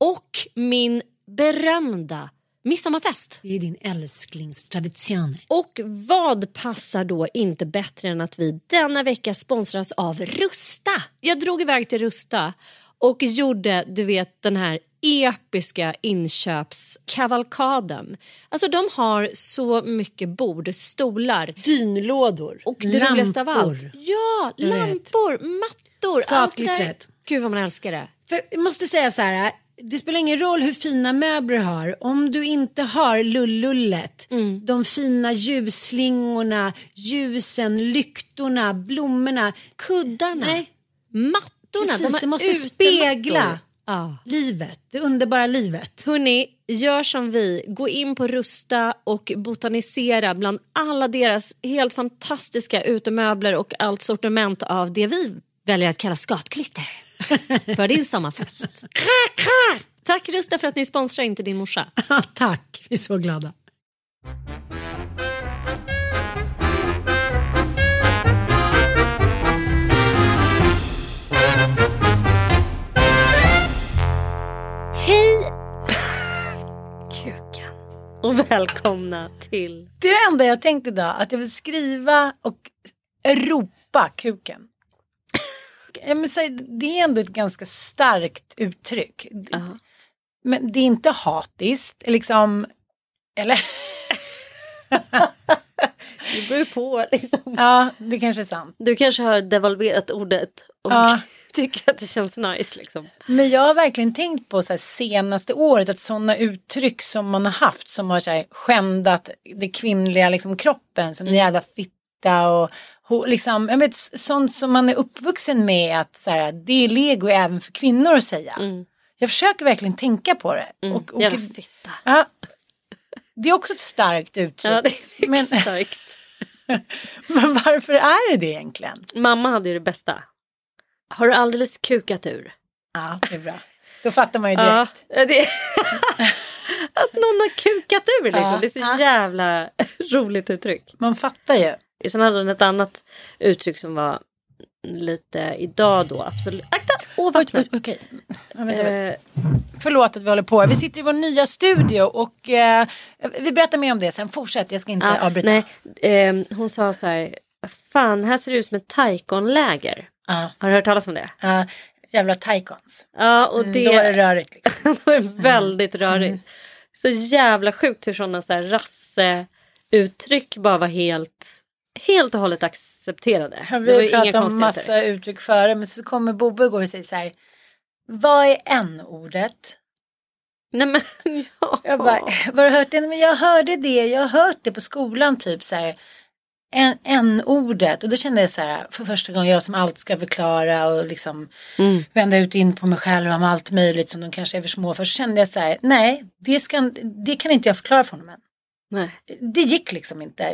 Och min berömda midsommarfest. Det är din älsklingstradition. Och vad passar då inte bättre än att vi denna vecka sponsras av Rusta? Jag drog iväg till Rusta och gjorde, du vet, den här episka inköpskavalkaden. Alltså de har så mycket bord, stolar Dynlådor. och det roligaste av allt. lampor. Ja, lampor, mattor. där. Skatglittret. Gud vad man älskar det. För jag måste säga så här. Det spelar ingen roll hur fina möbler du har. Om du inte har lullullet, Mm. de fina ljusslingorna, ljusen, lyktorna, blommorna. Kuddarna, Nej, mattorna. precis. de det måste spegla Ja. livet, det underbara livet. Hörni, gör som vi. Gå in på Rusta och botanisera bland alla deras helt fantastiska utemöbler och allt sortiment av det vi väljer att kalla skatklitter för din sommarfest. Tack Rusta för att ni sponsrar Inte din morsa. Tack, vi är så glada. Hej kuken och välkomna till... Det är det enda jag tänkt idag, att jag vill skriva och ropa kuken. Men, det är ändå ett ganska starkt uttryck. Men det är inte hatiskt, liksom, eller? Det beror på. Liksom. Ja, det kanske är sant. Du kanske har devalverat ordet och Ja. tycker att det känns nice. Liksom. Men jag har verkligen tänkt på så här, senaste året att sådana uttryck som man har haft som har så här, skändat det kvinnliga liksom, kroppen som mm. jävla fitta och liksom, jag vet, sånt som man är uppvuxen med att så här, det är lego även för kvinnor att säga. Jag försöker verkligen tänka på det. Och, och, Jävla fitta. ja, det är också ett starkt uttryck. Ja, det är men, starkt. men varför är det det egentligen? Mamma hade ju det bästa. Har du alldeles kukat ur? Ja, det är bra. Då fattar man ju direkt. Ja, det att någon har kukat ur liksom. Ja. Det är så jävla roligt uttryck. Man fattar ju. Sen hade hon ett annat uttryck som var lite idag då, absolut. Akta! Åh, Oj, vattnet! oj, vänta. Eh, Förlåt att vi håller på. Vi sitter i vår nya studio och eh, vi berättar mer om det sen. Fortsätt, jag ska inte ja, avbryta. nej, eh, hon sa så här, fan här ser det ut som ett taikonläger. Ja, Har du hört talas om det? ja, jävla taikons. Ja, och Mm, det, Då var det rörigt. Liksom. det är väldigt rörigt. Så jävla sjukt hur sådana så här rasseuttryck bara var helt, helt och hållet accepterade. Ja, var Vi har pratat om massa uttryck före men så kommer Bobbe igår och säger så här. Vad är n-ordet? Nej men ja. Jag bara, vad har du hört det? Men jag hörde det, jag har hört det på skolan typ så här. N-ordet och då kände jag så här för första gången jag som allt ska förklara och liksom Mm. vända ut in på mig själv om allt möjligt som de kanske är för små för så kände jag så här nej det, ska, det kan inte jag förklara för honom än. Nej. Det gick liksom inte.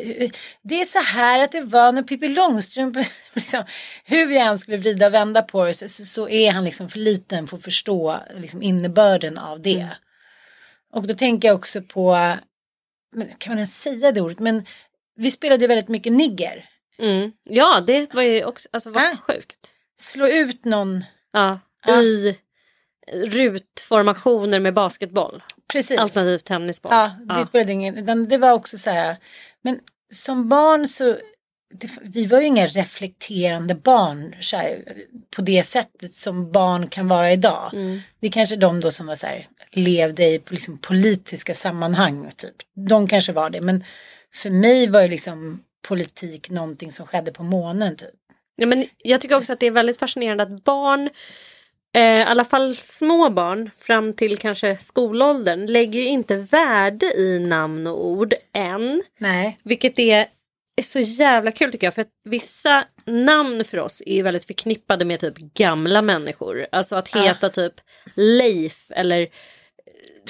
Det är så här att det var när Pippi Långstrump, liksom, hur vi än skulle vrida och vända på det så, så, är han liksom för liten för att förstå liksom, innebörden av det. Mm. Och då tänker jag också på, kan man ens säga det ordet, men vi spelade ju väldigt mycket nigger. Mm. Ja, det var ju också, alltså vad Äh. sjukt. Slå ut någon, Ja, Ja. i rutformationer med basketboll. Precis. Alternativt tennisboll. Ja, det spelade ingen, utan det var också så här, men som barn så, det, vi var ju inga reflekterande barn så här, på det sättet som barn kan vara idag. Det är kanske de då som var så här, levde i liksom, politiska sammanhang, typ. De kanske var det, men för mig var ju liksom politik någonting som skedde på månen, typ. Ja, men jag tycker också att det är väldigt fascinerande att barn, eh, i alla fall små barn fram till kanske skolåldern, lägger ju inte värde i namn och ord än. Nej. Vilket är, är så jävla kul tycker jag. För att vissa namn för oss är ju väldigt förknippade med typ gamla människor. Alltså att heta typ Leif eller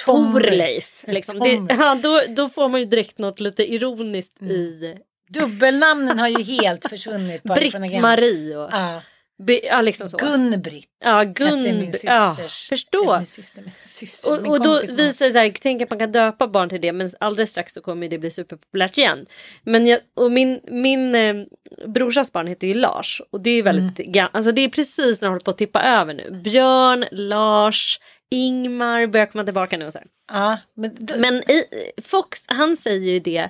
Tommy. Torleif. Liksom. Det, ja, då, då får man ju direkt något lite ironiskt i Dubbelnamnen har ju helt försvunnit. Britt-Marie och Ja. Be, ja, liksom så. Gun-Britt. Ja, hette Gun... min Ja, systers. förstå. eller Min syster, min syster, min Och, och då visar det sig, tänk att man kan döpa barn till det men alldeles strax så kommer det bli superpopulärt igen. Men jag, och min, min eh, brorsas barn heter ju Lars och det är väldigt Mm. alltså det är precis när det håller på att tippa över nu. Björn, Lars, Ingmar börjar komma tillbaka nu och så här. Ja, men, då, Men i, Fox han säger ju det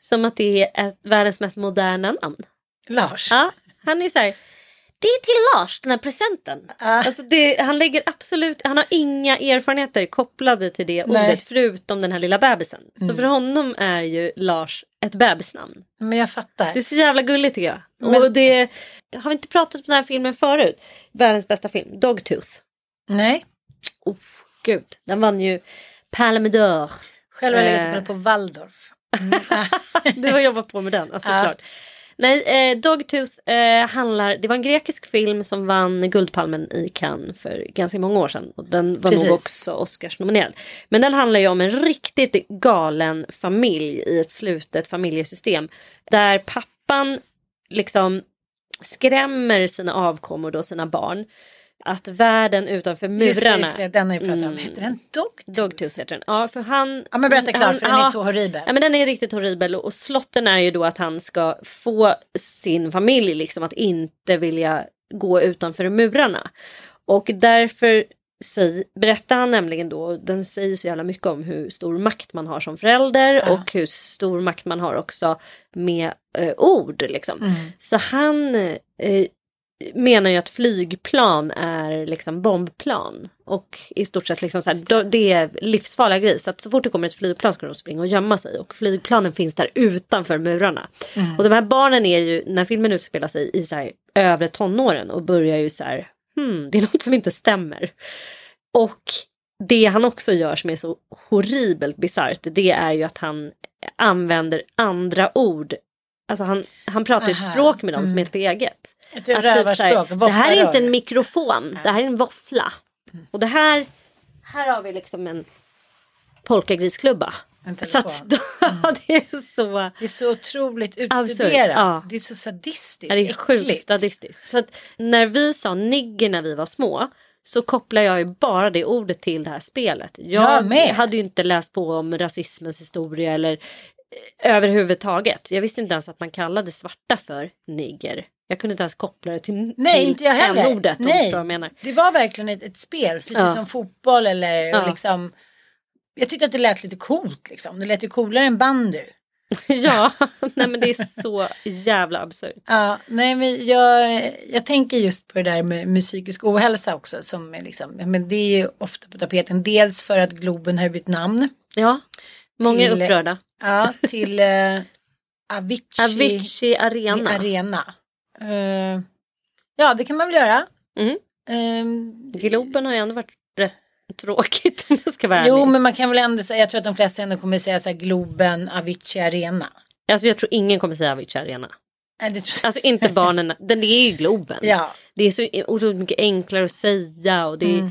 som att det är ett, världens mest moderna namn. Lars. Ja, han är så här. Det är till Lars den här presenten. Ah. Alltså det, han lägger absolut, han har inga erfarenheter kopplade till det Nej. ordet förutom den här lilla bebisen. Så för honom är ju Lars ett bebisnamn. Men jag fattar. Det är så jävla gulligt tycker jag. Men- Och det, har vi inte pratat om den här filmen förut? Världens bästa film, Dogtooth. Nej, Oh, gud, den vann ju Palme d'Or. själv har jag legat och Eh. kollat på Waldorf. Du har jobbat på med den, alltså, Ja. klart. Nej, eh, Dogtooth eh, handlar, det var en grekisk film som vann Guldpalmen i Cannes för ganska många år sedan. Och den var Precis. nog också Oscarsnominerad. Men den handlar ju om en riktigt galen familj i ett slutet familjesystem. Där pappan liksom skrämmer sina avkommor, då sina barn. Att världen utanför murarna... Just just det, den har jag pratat om. Mm. Heter den Dogtooth? Dogtooth heter den. Ja, för han... Ja men berätta klart han- för den är ja. så horribel. Ja men den är riktigt horribel och slotten är ju då att han ska få sin familj liksom att inte vilja gå utanför murarna. Och därför säg, berättar han nämligen då, den säger så jävla mycket om hur stor makt man har som förälder och hur stor makt man har också med eh, ord liksom. Så han eh, menar ju att flygplan är liksom bombplan. Och i stort sett liksom så här, det är livsfarliga grejer. Så att så fort det kommer ett flygplan ska de springa och gömma sig. Och flygplanen finns där utanför murarna. Och de här barnen är ju, när filmen utspelar sig i så här, övre tonåren och börjar ju så här, hmm, det är något som inte stämmer. Och det han också gör som är så horribelt bisarrt det är ju att han använder andra ord. Alltså han, han pratar ett Aha, språk med dem som är helt eget. Ett typ rövarspråk. det här är inte en mikrofon, det här är en våffla. Och det här, här har vi liksom en polkagrisklubba. En Så att, telefon. det är så... Det är så otroligt utstuderat. ja. Det är så sadistiskt, det är sjukt sadistiskt. Så att när vi sa nigger när vi var små så kopplar jag ju bara det ordet till det här spelet. Jag Jag hade ju inte läst på om rasismens historia eller överhuvudtaget. Jag visste inte ens att man kallade svarta för nigger. Jag kunde inte ens koppla det till, Nej, inte jag heller. du Nej, jag menar. det var verkligen ett, ett spel, precis Ja. som fotboll eller Ja. liksom. Jag tyckte att det lät lite coolt liksom. Det lät ju coolare än bandy. ja, nej men det är så jävla absurt. Ja, nej men jag, jag tänker just på det där med, med psykisk ohälsa också. Som är liksom, men det är ju ofta på tapeten. Dels för att Globen har bytt namn. Ja, många är Till- upprörda. Ja, till eh, Avicii, Avicii Arena. Arena. Eh, ja, det kan man väl göra. Mm. Ehm, Globen har ju ändå varit rätt tråkigt om jag ska vara jo, ärlig. men man kan väl ändå säga, jag tror att de flesta ändå kommer säga så här Globen, Avicii Arena. Alltså jag tror ingen kommer säga Avicii Arena. Alltså inte barnen, den är ju Globen. Ja. Det är så otroligt mycket enklare att säga och det är,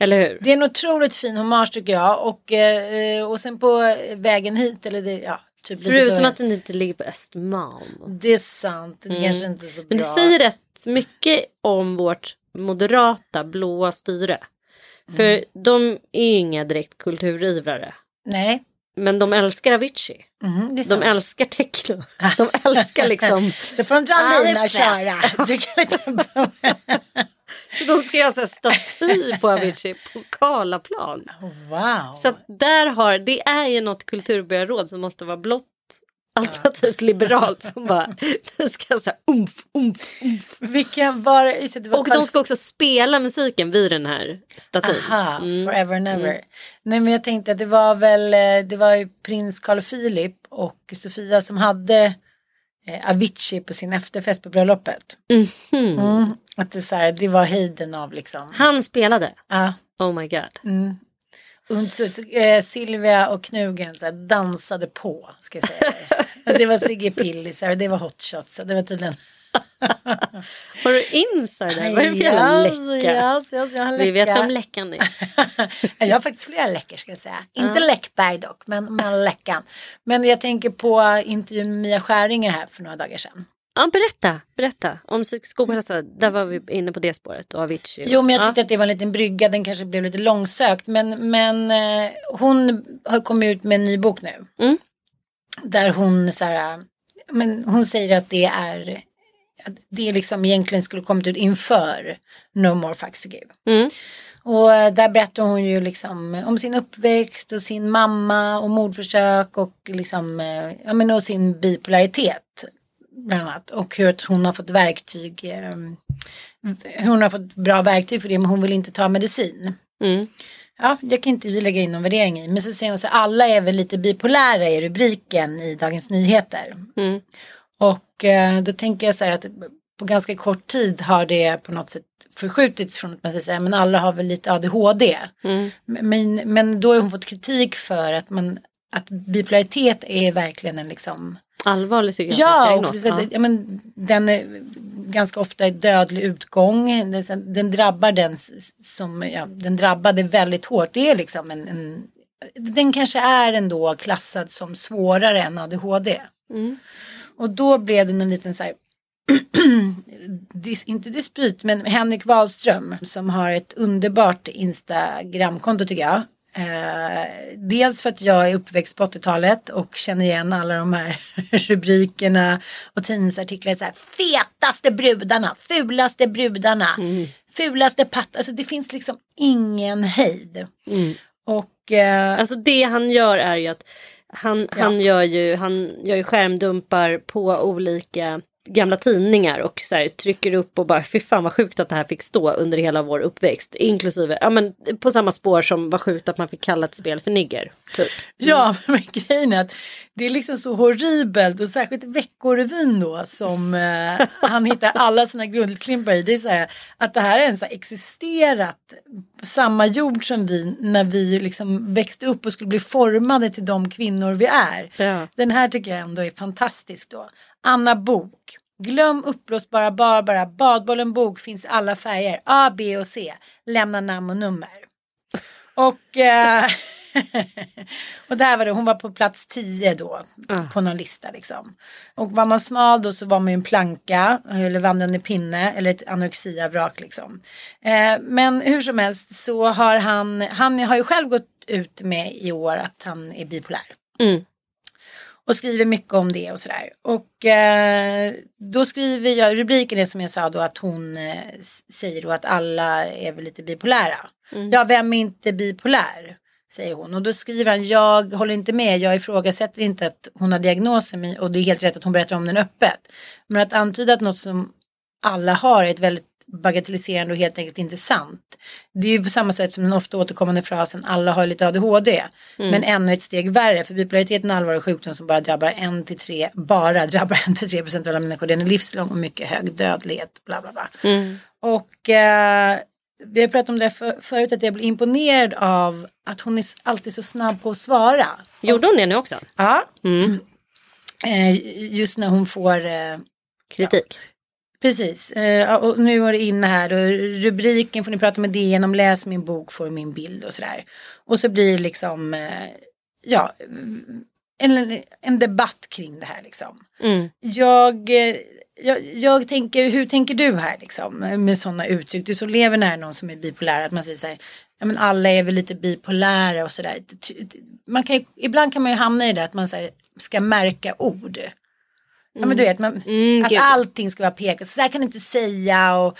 Eller hur? Det är en otroligt fin hommage tycker jag. Och, eh, och sen på vägen hit, eller det, ja, typ Förutom att den inte ligger på Östermalm. Det är sant, det kanske inte är så bra. Men det säger rätt mycket om vårt moderata blåa styre. För Mm. de är ju inga direkt kulturivrare. Nej, Men de älskar Avicii. är De sant. älskar techno. De älskar liksom. Det får de dra lina och köra. Så de ska göra här staty på Avicii på Karlaplan. Wow. Så där har, det är ju något kulturbyråråd som måste vara blått alternativt liberalt som bara det ska så här umf, umf, umf. Vilka var? Just det, var Och de ska också spela musiken vid den här statyn. Aha, Mm. forever and ever. Nej men jag tänkte att det var väl, eh, det var ju prins Carl Philip och Sofia som hade eh, Avicii på sin efterfest på bröllopet. Mhm. Mm, att det, så här, det var höjden av liksom. Han spelade. Ja. Oh my god. Och så, så, eh, Silvia och Knugen så här, dansade på, ska jag säga. det var Sigge Pillisar och det var Hot Shots. och Det var tydligen... Har du insider? Vad är det för jävla läcka? Yes, yes, har Vi vet läcka. om läckan är. jag har faktiskt flera läckor ska jag säga. Inte Läckberg dock, men, men läckan. Men jag tänker på intervjun med Mia Skäringer här för några dagar sedan. Ja, berätta, berätta om psykisk ohälsa. Där var vi inne på det spåret och Avicii. Jo, men jag Ja. tyckte att det var en liten brygga. Den kanske blev lite långsökt. Men, men eh, hon har kommit ut med en ny bok nu. Mm. Där hon så här, men hon säger att det är det liksom egentligen skulle kommit ut inför No More Facts to Give. Mm. Och eh, där berättar hon ju liksom om sin uppväxt och sin mamma och mordförsök och liksom, eh, ja men och sin bipolaritet. Bland annat. Och hur att hon har fått verktyg, eh, hon har fått bra verktyg för det men hon vill inte ta medicin. Mm. Ja, jag kan inte lägga in någon värdering i. Men så säger hon så alla är väl lite bipolära i rubriken i Dagens Nyheter. Mm. Och eh, då tänker jag så här att på ganska kort tid har det på något sätt förskjutits från att man säger men alla har väl lite ADHD. Mm. Men, men då har hon fått kritik för att man att bipolaritet är verkligen en liksom Allvarlig psykiatrisk Ja, och diagnos. det, Ja. men den är ganska ofta dödlig utgång. Den, den drabbar den som, ja, den drabbade väldigt hårt. Det är liksom en, en den kanske är ändå klassad som svårare än ADHD. Mm. Och då blev det en liten så här dis, inte dispyt, men Henrik Wahlström som har ett underbart Instagramkonto tycker jag. Eh, dels för att jag är uppväxt på 80-talet och känner igen alla de här rubrikerna och tidningsartiklar. Så här, fetaste brudarna, fulaste brudarna, fulaste patt. Alltså det finns liksom ingen hejd. Och eh, Alltså det han gör är ju att han, han, gör, ju, han gör ju skärmdumpar på olika gamla tidningar och så här, trycker upp och bara fy fan vad sjukt att det här fick stå under hela vår uppväxt. Inklusive, ja men på samma spår som var sjukt att man fick kalla ett spel för nigger. Typ. Ja, men grejen är att det är liksom så horribelt och särskilt Veckorevyn då som eh, han hittar alla sina guldklimpar i. Det är så här att det här ens har existerat på samma jord som vi när vi liksom växte upp och skulle bli formade till de kvinnor vi är. Ja. Den här tycker jag ändå är fantastisk då. Anna Bok. Glöm uppblåsbara Barbara. Badbollen Bok finns i alla färger. A, B och C. Lämna namn och nummer. Och, eh, och där var det, hon var på plats 10 då på någon lista liksom. Och var man smal då så var man ju en planka eller vandrande pinne eller ett anorexiavrak liksom. Eh, men hur som helst så har han, han har ju själv gått ut med i år att han är bipolär. Mm. Och skriver mycket om det och sådär. Och eh, då skriver jag, rubriken är som jag sa då att hon eh, säger då att alla är väl lite bipolära. Ja, vem är inte bipolär? Säger hon. Och då skriver han, jag håller inte med, jag ifrågasätter inte att hon har diagnosen och det är helt rätt att hon berättar om den öppet. Men att antyda att något som alla har är ett väldigt bagatelliserande och helt enkelt inte sant. Det är ju på samma sätt som den ofta återkommande frasen alla har lite ADHD. Men ännu ett steg värre för bipolaritet är en allvarlig sjukdom som bara drabbar en till tre, bara drabbar en till tre procent av alla människor. Den är livslång och mycket hög dödlighet. Bla bla bla. Och eh, vi har pratat om det för, förut att jag blir imponerad av att hon är alltid så snabb på att svara. Gjorde hon det nu också? Ja. Eh, just när hon får eh, Kritik? Precis, eh, och nu var det inne här och rubriken får ni prata med DN om läs min bok får min bild och sådär. Och så blir det liksom, eh, ja, en, en debatt kring det här liksom. Mm. Jag, eh, jag, jag tänker, hur tänker du här liksom med sådana uttryck? Du som lever nära någon som är bipolär, att man säger så här, ja men alla är väl lite bipolära och sådär. Man kan ibland kan man ju hamna i det att man här, ska märka ord. Ja men du vet, man, Mm, att gud. allting ska vara pekat, så här kan du inte säga och,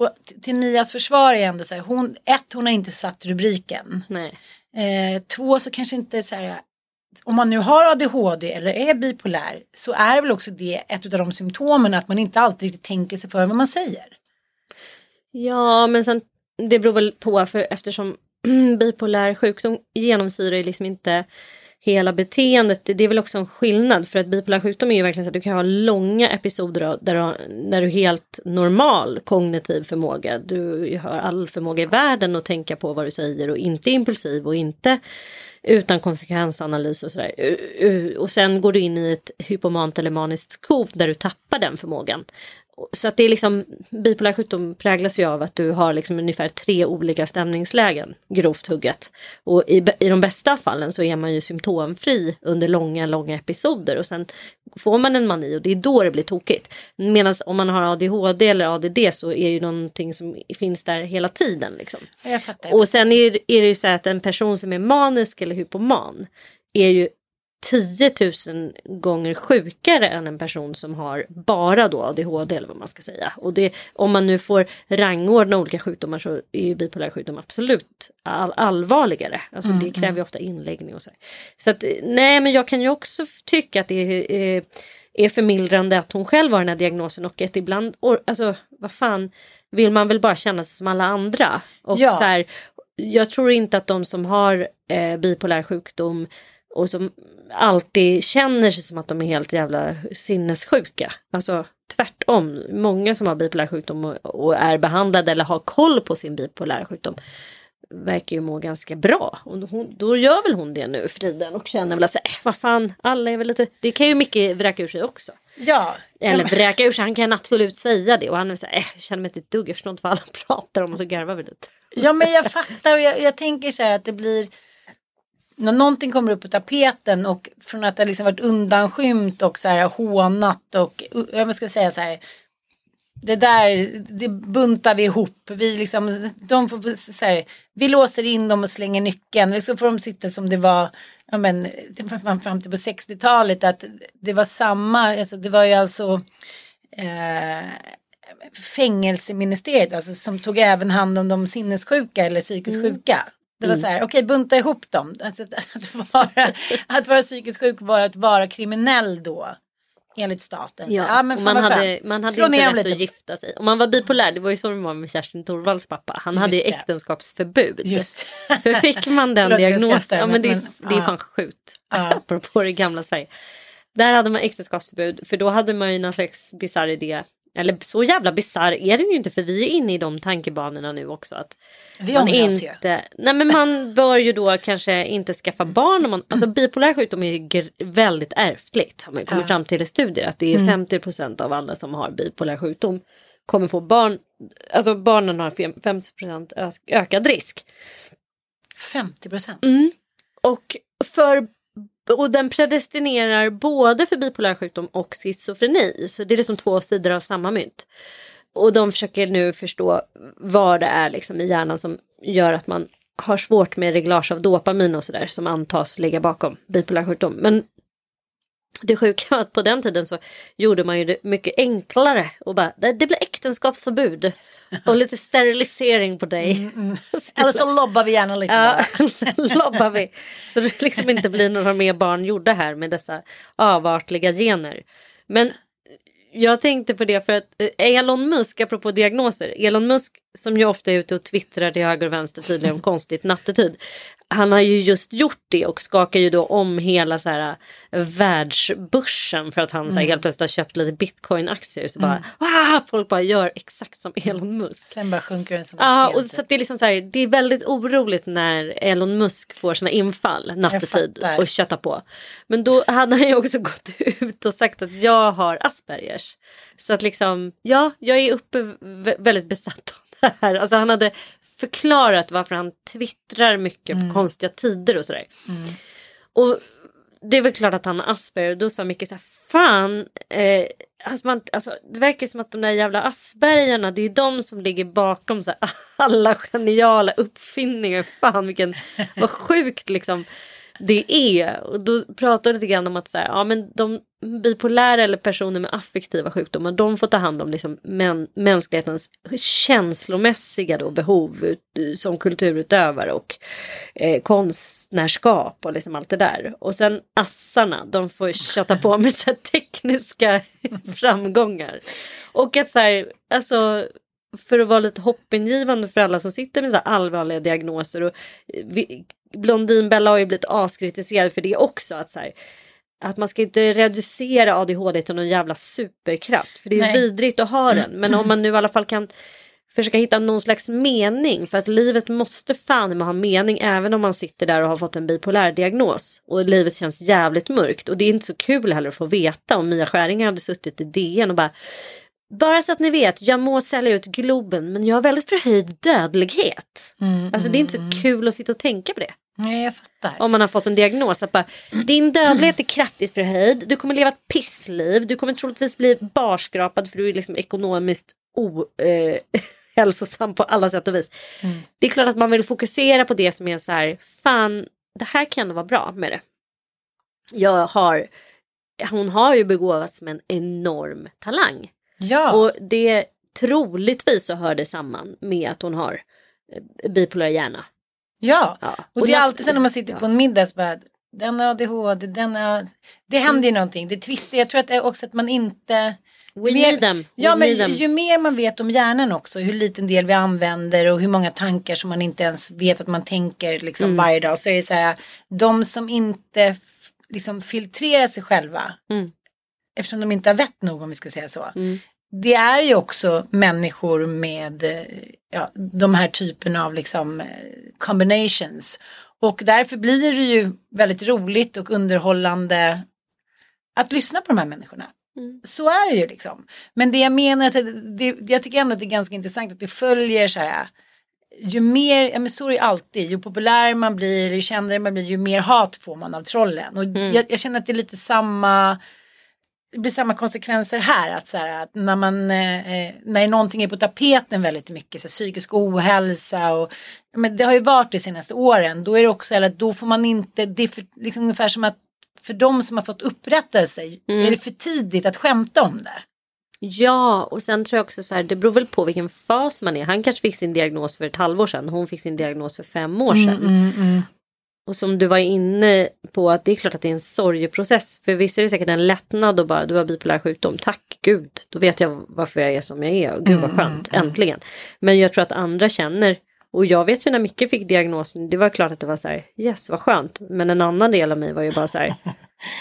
och till Mias försvar är ändå så här, hon, ett hon har inte satt rubriken. Eh, två så kanske inte så här, om man nu har ADHD eller är bipolär så är väl också det ett av de symptomen att man inte alltid riktigt tänker sig för vad man säger. Ja, men sen det beror väl på för eftersom bipolär sjukdom genomsyrar ju liksom inte hela beteendet. Det är väl också en skillnad för att bipolär sjukdom är ju verkligen så att du kan ha långa episoder där du, har- du är helt normal kognitiv förmåga. Du har all förmåga i världen att tänka på vad du säger och inte impulsiv och inte utan konsekvensanalys och sådär. Och sen går du in i ett hypomant eller maniskt skov där du tappar den förmågan. Så att det är liksom, bipolär sjukdom präglas ju av att du har liksom ungefär tre olika stämningslägen, grovt hugget. Och i, i de bästa fallen så är man ju symptomfri under långa, långa episoder och sen får man en mani och det är då det blir tokigt. Medan om man har ADHD eller ADD så är ju någonting som finns där hela tiden liksom. Och sen är, är det ju så att en person som är manisk eller hypoman är ju 10 000 gånger sjukare än en person som har bara då ADHD eller vad man ska säga. Och det, om man nu får rangordna olika sjukdomar så är ju bipolär sjukdom absolut all, allvarligare. Alltså det kräver ju ofta inläggning och så. här. Så att nej men jag kan ju också tycka att det är, är, är förmildrande att hon själv har den här diagnosen och att ibland, or, alltså vad fan, vill man väl bara känna sig som alla andra. Och Ja. så här, jag tror inte att de som har eh, bipolär sjukdom och som alltid känner sig som att de är helt jävla sinnessjuka. Alltså tvärtom. Många som har bipolär sjukdom och, och är behandlade eller har koll på sin bipolära sjukdom verkar ju må ganska bra. Och hon, då gör väl hon det nu för tiden och känner väl att äh, vad fan, alla är väl lite... Det kan ju mycket vräka ur sig också. Ja, Eller vräka ur sig, han kan absolut säga det och han är så här, äh, jag känner mig inte ett dugg, jag förstår inte vad alla pratar om och så garvar vi lite. Ja men jag fattar och jag, jag tänker så här att det blir när någonting kommer upp på tapeten och från att det liksom varit undanskymt och så här hånat och eh, jag ska säga så här det där, det buntar vi ihop. Vi, liksom, de får, så här, vi låser in dem och slänger nyckeln. Så får de sitta som det var ja, men, det var fram, fram till på 60-talet. Att det var samma, alltså, det var ju alltså eh, fängelseministeriet alltså, som tog även hand om de sinnessjuka eller psykiskt sjuka. Mm. Det var så här, okej bunta ihop dem. Alltså, att, vara, att vara psykiskt sjuk var att vara kriminell då. Enligt staten. Så, Ja, men man hade, man hade Slå inte rätt lite. att gifta sig. Om man var bipolär, det var ju så det var med Kerstin Thorvalds pappa. Han hade ju Just äktenskapsförbud. Just. För fick man den diagnosen, skrattar, ja, men det, men- det är ja. fan sjukt. Ja. Apropå det gamla Sverige. Där hade man äktenskapsförbud, för då hade man ju någon slags bisarr idé. Eller så jävla bisarr är den ju inte för vi är inne i de tankebanorna nu också. Att Vi man inte, nej men man bör ju då kanske inte skaffa barn. Om man, alltså bipolär sjukdom är ju väldigt ärftligt. Har man kommit fram till i studier. Att det är 50% av alla som har bipolär sjukdom kommer få barn. Alltså barnen har fem- 50 ö- ökad risk. 50 procent. Mm. Och, för, och den predestinerar både för bipolär sjukdom och schizofreni. Så det är liksom två sidor av samma mynt. Och de försöker nu förstå vad det är liksom i hjärnan som gör att man har svårt med reglage av dopamin och sådär som antas ligga bakom bipolär sjukdom. Men det sjuka var att på den tiden så gjorde man ju det mycket enklare och bara det, det blir äktenskapsförbud och lite sterilisering på dig. Eller så lobbar vi gärna lite. Ja, lobbar vi. Så det liksom inte blir några mer barn gjorda här med dessa avartliga gener. Men jag tänkte på det för att eh, Elon Musk, apropå diagnoser, Elon Musk som ju ofta är ute och twittrar till höger och vänster tydligen om konstigt nattetid. Han har ju just gjort det och skakar ju då om hela så här världsbörsen för att han så här, helt plötsligt har köpt lite bitcoin-aktier. Så bara, "Ah!" folk bara gör exakt som Elon Musk. Sen bara sjunker den som en Ja, sten. och typ. så att det är liksom så här, det är väldigt oroligt när Elon Musk får sina infall nattetid och köttar på. Men då hade han ju också gått ut och sagt att jag har Aspergers. Så att liksom, ja, jag är uppe vä- väldigt besatt av här. Alltså han hade förklarat varför han twittrar mycket på konstiga tider och sådär. Och det är väl klart att han har Asperger. Då sa Micke så här, fan. Eh, alltså man, alltså, det verkar som att de där jävla Aspergerna, det är de som ligger bakom så här, alla geniala uppfinningar. Fan vilken, vad sjukt liksom det är. Och då pratade lite grann om att så här, ja, men de bipolära eller personer med affektiva sjukdomar de får ta hand om liksom män, mänsklighetens känslomässiga då behov ut, som kulturutövare och eh, konstnärskap och liksom allt det där. Och sen assarna de får köta på med så här tekniska framgångar. Och att så här, alltså för att vara lite hoppingivande för alla som sitter med så allvarliga diagnoser. Och vi, Blondinbella har ju blivit askritiserad för det också. Att, så här, att man ska inte reducera ADHD till någon jävla superkraft. För det är Nej. vidrigt att ha den. Men om man nu i alla fall kan försöka hitta någon slags mening. För att livet måste fan med ha mening även om man sitter där och har fått en bipolär diagnos. Och livet känns jävligt mörkt. Och det är inte så kul heller att få veta om Mia Skäringer hade suttit i DN och bara bara så att ni vet, jag må sälja ut Globen men jag har väldigt förhöjd dödlighet. alltså det är inte så kul att sitta och tänka på det. Nej, jag fattar. Om man har fått en diagnos. Att bara, din dödlighet är kraftigt förhöjd. Du kommer leva ett pissliv. Du kommer troligtvis bli barskrapad för du är liksom ekonomiskt ohälsosam eh, på alla sätt och vis. Det är klart att man vill fokusera på det som är så här, fan det här kan ändå vara bra med det. Jag har, hon har ju begåvats med en enorm talang. Ja, Och det troligtvis så hör det samman med att hon har eh, bipolär hjärna. ja. Ja. och det är nat- alltid så när man sitter ja. på en middag så bara, den har ADHD, den har... Det händer ju någonting, det twistar. Jag tror att det är också att man inte... We mer- need them. We Ja, need men them. ju mer man vet om hjärnan också, hur liten del vi använder och hur många tankar som man inte ens vet att man tänker liksom Mm. varje dag. Så är det så här, de som inte liksom filtrerar sig själva, Mm. eftersom de inte har vett nog om vi ska säga så. Det är ju också människor med eh, ja, de här typerna av liksom eh, combinations. Och därför blir det ju väldigt roligt och underhållande att lyssna på de här människorna. Så är det ju liksom. Men det jag menar, att det, det, jag tycker ändå att det är ganska intressant att det följer så här. Ju mer, ja men så är det alltid, ju populärare man blir, ju kändare man blir, ju mer hat får man av trollen. Och jag, jag känner att det är lite samma, det blir samma konsekvenser här. Att, så här, att när, man, eh, eh, när någonting är på tapeten väldigt mycket, så här, psykisk ohälsa och men det har ju varit de senaste åren. Då är det också eller, då får man inte, det är för, liksom ungefär som att för de som har fått upprättelse är det för tidigt att skämta om det. Ja, och sen tror jag också så här, det beror väl på vilken fas man är. Han kanske fick sin diagnos för ett halvår sedan. Hon fick sin diagnos för fem år sedan. Och som du var inne på att det är klart att det är en sorgeprocess. För vissa är det säkert en lättnad och bara du har bipolär sjukdom. Tack gud, då vet jag varför jag är som jag är. Och gud vad skönt, äntligen. Men jag tror att andra känner och jag vet ju när Micke fick diagnosen, det var klart att det var så här, yes vad skönt. Men en annan del av mig var ju bara så här,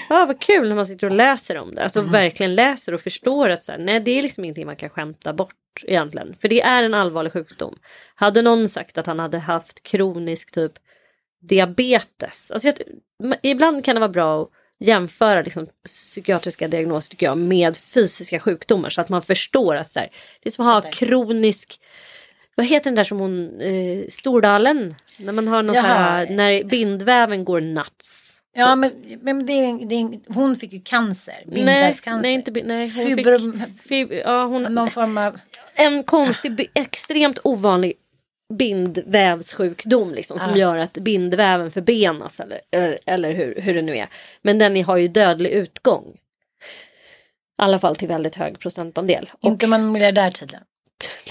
ja vad kul när man sitter och läser om det. Alltså verkligen läser och förstår att så här, nej det är liksom ingenting man kan skämta bort egentligen. För det är en allvarlig sjukdom. Hade någon sagt att han hade haft kronisk typ diabetes. Alltså jag, ibland kan det vara bra att jämföra liksom, psykiatriska diagnoser tycker jag med fysiska sjukdomar så att man förstår att så här, det är som att ha kronisk vad heter den där som hon, eh, Stordalen? När man har någon så här, Jaha. när bindväven går nuts. Ja men, men det är, det är, hon fick ju cancer, Nej, bindvävscancer. nej, inte, bi- nej, hon Fibrom- fick, fib, ja, hon, Någon form av, en konstig, extremt ovanlig bindvävssjukdom liksom, som gör att bindväven förbenas eller, eller, eller hur, hur det nu är. Men den har ju dödlig utgång. I alla fall till väldigt hög procentandel. Och inte man är miljardär tydligen.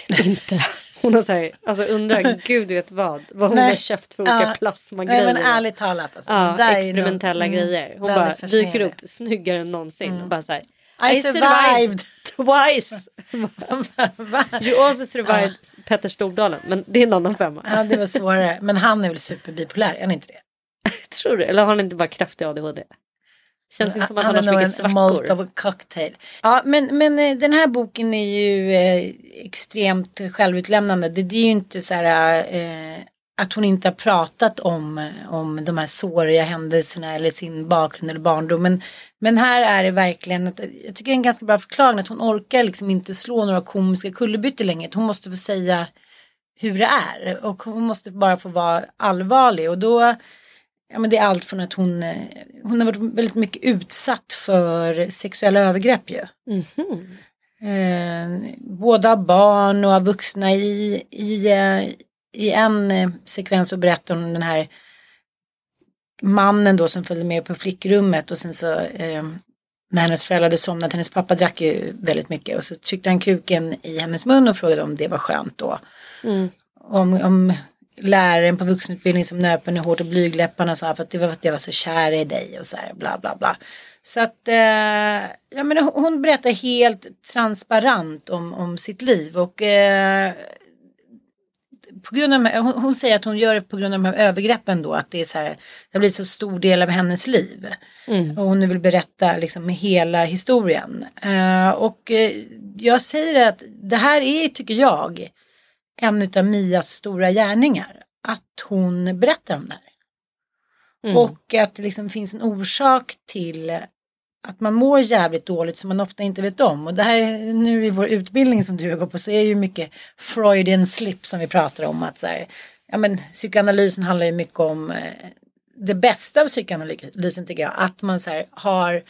inte. Hon har så här, alltså undrar gud vet vad, vad hon Nej. har köpt för olika Ja. plasmagrejer. Nej men ärligt talat alltså. Ja, experimentella mm, grejer. Hon väldigt bara dyker upp snyggare än någonsin. Och bara så här, I survived. twice. You also survived Petter Stordalen. Men det är en annan femma. Ja, det var svårare. Men han är väl superbipolär, är han inte det? Tror du? Eller har han inte bara kraftig ADHD? Känns inte som att han, han har så är mycket nog en malt svackor. of a cocktail. Ja, men, men eh, den här boken är ju eh, extremt självutlämnande. Det, det är ju inte så här eh, att hon inte har pratat om, eh, om de här såriga händelserna eller sin bakgrund eller barndom. Men, men här är det verkligen, att, jag tycker det är en ganska bra förklaring att hon orkar liksom inte slå några komiska kullerbyttor längre. Hon måste få säga hur det är och hon måste bara få vara allvarlig och då Ja, men det är allt från att hon, eh, hon har varit väldigt mycket utsatt för sexuella övergrepp ju. Eh, både av barn och av vuxna i, i, eh, i en sekvens så berättar hon den här mannen då som följde med på flickrummet och sen så eh, när hennes föräldrar hade somnat, hennes pappa drack ju väldigt mycket och så tryckte han kuken i hennes mun och frågade om det var skönt då. Om, om läraren på vuxenutbildning som nöp henne hårt och blygläpparna sa för att det var för att jag var så kär i dig och så här bla bla bla. Så att eh, ja, men hon- hon berättar helt transparent om, om sitt liv och eh, på grund av, hon, hon säger att hon gör det på grund av de här övergreppen då att det är så här, det har blivit så stor del av hennes liv. Och hon vill berätta liksom hela historien. Eh, och eh, jag säger att det här är, tycker jag, en av Mias stora gärningar. Att hon berättar om det här. Och att det liksom finns en orsak till att man mår jävligt dåligt som man ofta inte vet om. Och det här nu i vår utbildning som du går på så är det ju mycket Freudian slip som vi pratar om. Att så här, ja men psykoanalysen handlar ju mycket om eh, det bästa av psykoanalysen tycker jag. Att man så här, har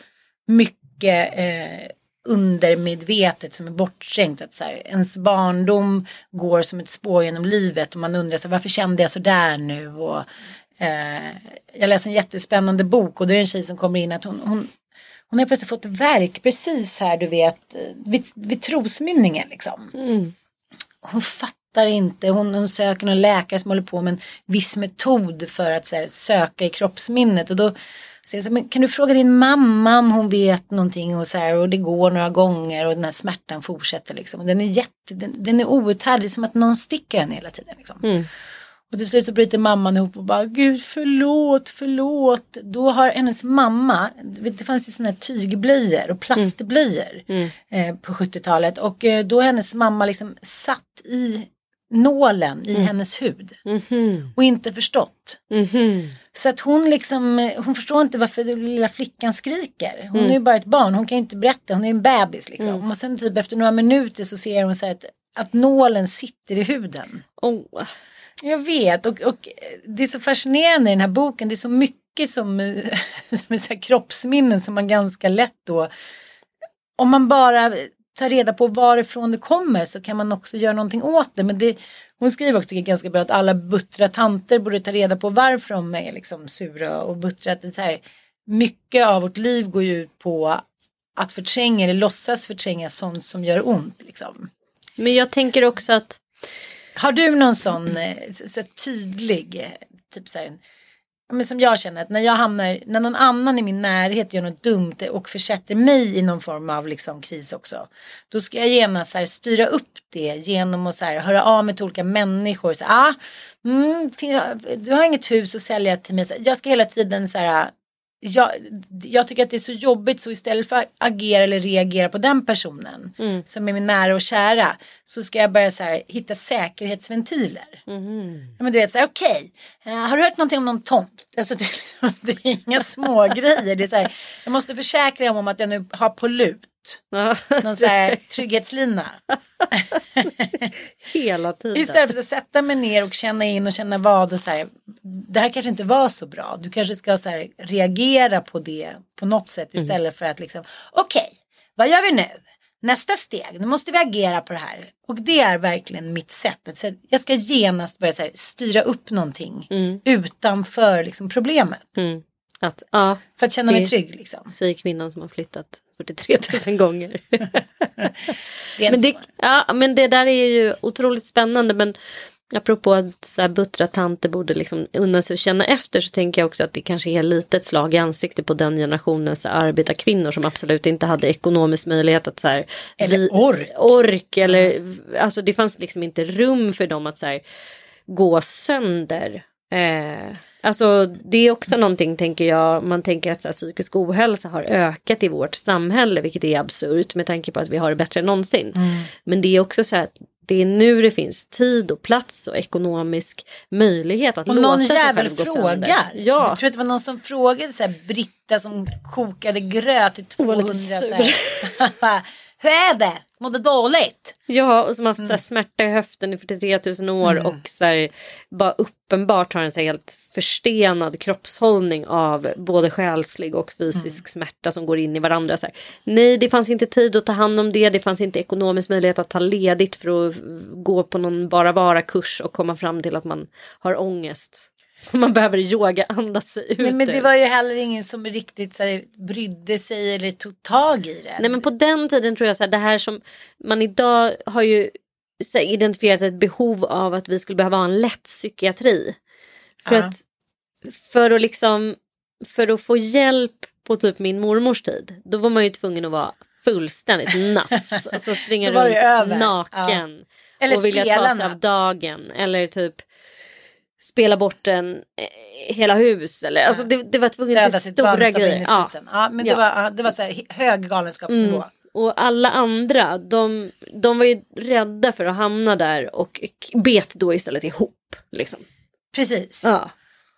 mycket eh, undermedvetet som är bortträngt. Att så här, ens barndom går som ett spår genom livet och man undrar så här, varför kände jag så där nu? Och, eh, jag läser en jättespännande bok och det är en tjej som kommer in att hon, hon, hon har plötsligt fått verk precis här du vet vid, vid trosmynningen liksom. Hon fattar inte, hon, hon söker någon läkare som håller på med en viss metod för att här, söka i kroppsminnet och då säger så, men kan du fråga din mamma om hon vet någonting och så här och det går några gånger och den här smärtan fortsätter liksom. Den är jätte, den, den är outhärdlig, som att någon sticker den hela tiden liksom. Och till slut så bryter mamman ihop och bara Gud förlåt, förlåt. Då har hennes mamma, det fanns ju sådana här tygblöjor och plastblöjor eh, på 70-talet. Och eh, då hennes mamma liksom satt i nålen i hennes hud. Och inte förstått. Så att hon liksom, eh, hon förstår inte varför den lilla flickan skriker. Hon är ju bara ett barn, hon kan ju inte berätta, hon är en bebis liksom. Och sen typ efter några minuter så ser hon så här att, att nålen sitter i huden. Oh. Jag vet och, och det är så fascinerande i den här boken. Det är så mycket som, som är så här kroppsminnen som man ganska lätt då. Om man bara tar reda på varifrån det kommer så kan man också göra någonting åt det. Men det, hon skriver också ganska bra att alla buttra tanter borde ta reda på varför de är liksom sura och buttra. Att det är så här, mycket av vårt liv går ju ut på att förtränga eller låtsas förtränga sånt som gör ont. Liksom. Men jag tänker också att har du någon sån eh, så, så tydlig, eh, typ så här, men som jag känner att när jag hamnar, när någon annan i min närhet gör något dumt och försätter mig i någon form av liksom kris också. Då ska jag genast så här, styra upp det genom att så här, höra av mig till olika människor. Så, ah, mm, du har inget hus att sälja till mig. Så, jag ska hela tiden så här, jag, jag tycker att det är så jobbigt så istället för att agera eller reagera på den personen som är min nära och kära så ska jag börja så här, hitta säkerhetsventiler. Ja, men du vet okej, eh, har du hört någonting om någon tomt? Alltså, det, är liksom, det är inga små grejer. Det är så här, jag måste försäkra mig om att jag nu har på lut. Ja, Någon så här trygghetslina. hela tiden. Istället för att sätta mig ner och känna in och känna vad och så här. Det här kanske inte var så bra. Du kanske ska så här, reagera på det på något sätt istället för att liksom okej, vad gör vi nu? Nästa steg, nu måste vi agera på det här. Och det är verkligen mitt sätt. Så jag ska genast börja så här, styra upp någonting utanför liksom, problemet. Att, ja, För att känna mig trygg liksom. säger kvinnan som har flyttat 43 000 gånger. Det men, det, ja, men det där är ju otroligt spännande. Men Apropå att så här, buttra tanter borde liksom unna sig att känna efter så tänker jag också att det kanske är lite ett slag i ansiktet på den generationens arbetarkvinnor som absolut inte hade ekonomisk möjlighet att så här, Eller ork. ork eller alltså det fanns liksom inte rum för dem att så här, gå sönder. Eh, alltså det är också någonting tänker jag, man tänker att så här, psykisk ohälsa har ökat i vårt samhälle vilket är absurt med tanke på att vi har det bättre än någonsin. Men det är också så att det är nu det finns tid och plats och ekonomisk möjlighet att Och låta någon sig jävel själv gå sönder. frågar. Ja. Jag tror att det var någon som frågade så här, Britta som kokade gröt i var lite 200 så sur. här. Hur är det? Mådde dåligt? Ja, och som har haft Mm. så smärta i höften i 43 000 år och så här, bara uppenbart har en så helt förstenad kroppshållning av både själslig och fysisk Mm. smärta som går in i varandra. Så här. Nej, det fanns inte tid att ta hand om det. Det fanns inte ekonomisk möjlighet att ta ledigt för att gå på någon bara vara-kurs och komma fram till att man har ångest. Så man behöver yoga, andas sig ut. Nej, men det var ju heller ingen som riktigt så här, brydde sig eller tog tag i det. Nej men på den tiden tror jag så här, det här som man idag har ju här, identifierat ett behov av att vi skulle behöva ha en lätt psykiatri. För Ja. att för att liksom för att få hjälp på typ min mormors tid då var man ju tvungen att vara fullständigt nuts. Alltså springa runt över. naken. Eller och vilja ta sig av dagen. Eller typ spela bort en eh, hela hus. Eller, alltså det, det var tvunget till stora grejer. Ja. Ja, men det Ja. var, det var så här, hög galenskapsnivå. Mm. Och alla andra, de, de var ju rädda för att hamna där och bet då istället ihop. Liksom. Precis. Ja.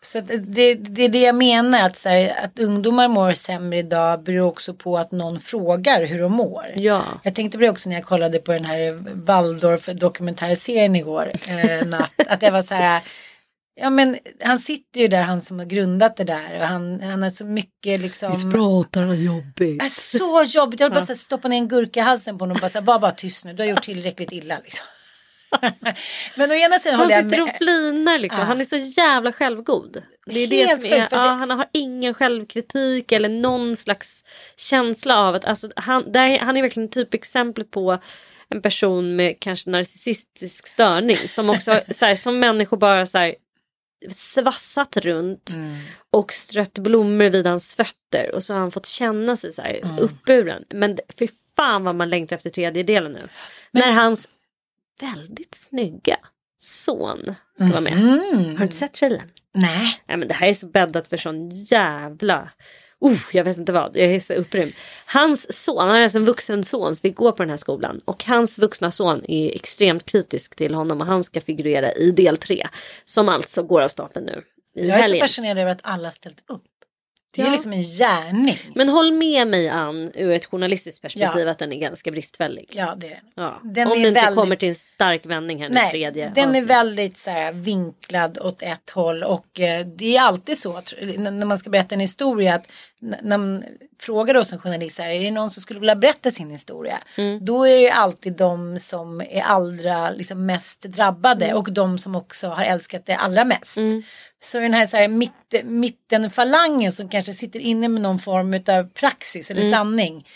Så att det, det är det jag menar att, så här, att ungdomar mår sämre idag beror också på att någon frågar hur de mår. Ja. Jag tänkte på det också när jag kollade på den här Waldorf dokumentärserien igår eh, natt. Att jag var så här, ja men han sitter ju där han som har grundat det där och han, han har så mycket liksom. pratar jobbigt. är så jobbigt, jag vill bara så här, stoppa ner en gurka i halsen på honom och bara så här, var bara tyst nu, du har gjort tillräckligt illa liksom. men å ena sidan Han håller jag sitter och med. flinar liksom. Ja. Han är så jävla självgod. Det är det Helt som är, sjukt, ja, det- Han har ingen självkritik eller någon slags känsla av att alltså, han, där, han är verkligen typexempel på en person med kanske narcissistisk störning som också så här, som människor bara så här, svassat runt Mm. och strött blommor vid hans fötter och så har han fått känna sig så här Mm. uppburen. Men för fan vad man längtar efter tredje delen nu. När hans väldigt snygga son ska vara med. Mm. Har du inte sett trailern? Nej. Nej men det här är så bäddat för sån jävla... Uh, jag vet inte vad, jag är så upprymd. Hans son, han är alltså en vuxen son som fick gå på den här skolan. Och hans vuxna son är extremt kritisk till honom och han ska figurera i del tre. Som alltså går av stapeln nu. I Jag är så helgen. fascinerad över att alla ställt upp. Det är Ja. liksom en gärning. Men håll med mig Ann ur ett journalistiskt perspektiv Ja. att den är ganska bristfällig. Ja, det är den. Ja. Den Om är det inte väldigt- kommer till en stark vändning här nu Nej, tredje den är avsnitt. väldigt så här, vinklad åt ett håll och eh, det är alltid så att, när man ska berätta en historia att när man frågar oss som journalist här, är det någon som skulle vilja berätta sin historia? Mm. Då är det ju alltid de som är allra liksom, mest drabbade Mm. och de som också har älskat det allra mest. Så den här, så här mitt, mittenfalangen som kanske sitter inne med någon form av praxis eller Mm. sanning.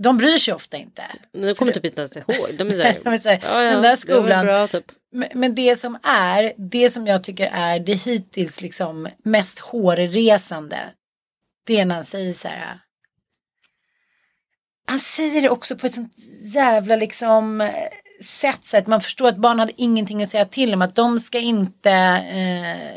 De bryr sig ofta inte. De kommer typ inte ens ihåg. De är så här, De är så här, ja, ja, den där det skolan. Bra, typ. Men, men det som är, det som jag tycker är det hittills liksom mest hårresande. Det är när han säger så här. Han säger det också på ett sånt jävla liksom eh, sätt så att man förstår att barn hade ingenting att säga till om. Att de ska inte, eh,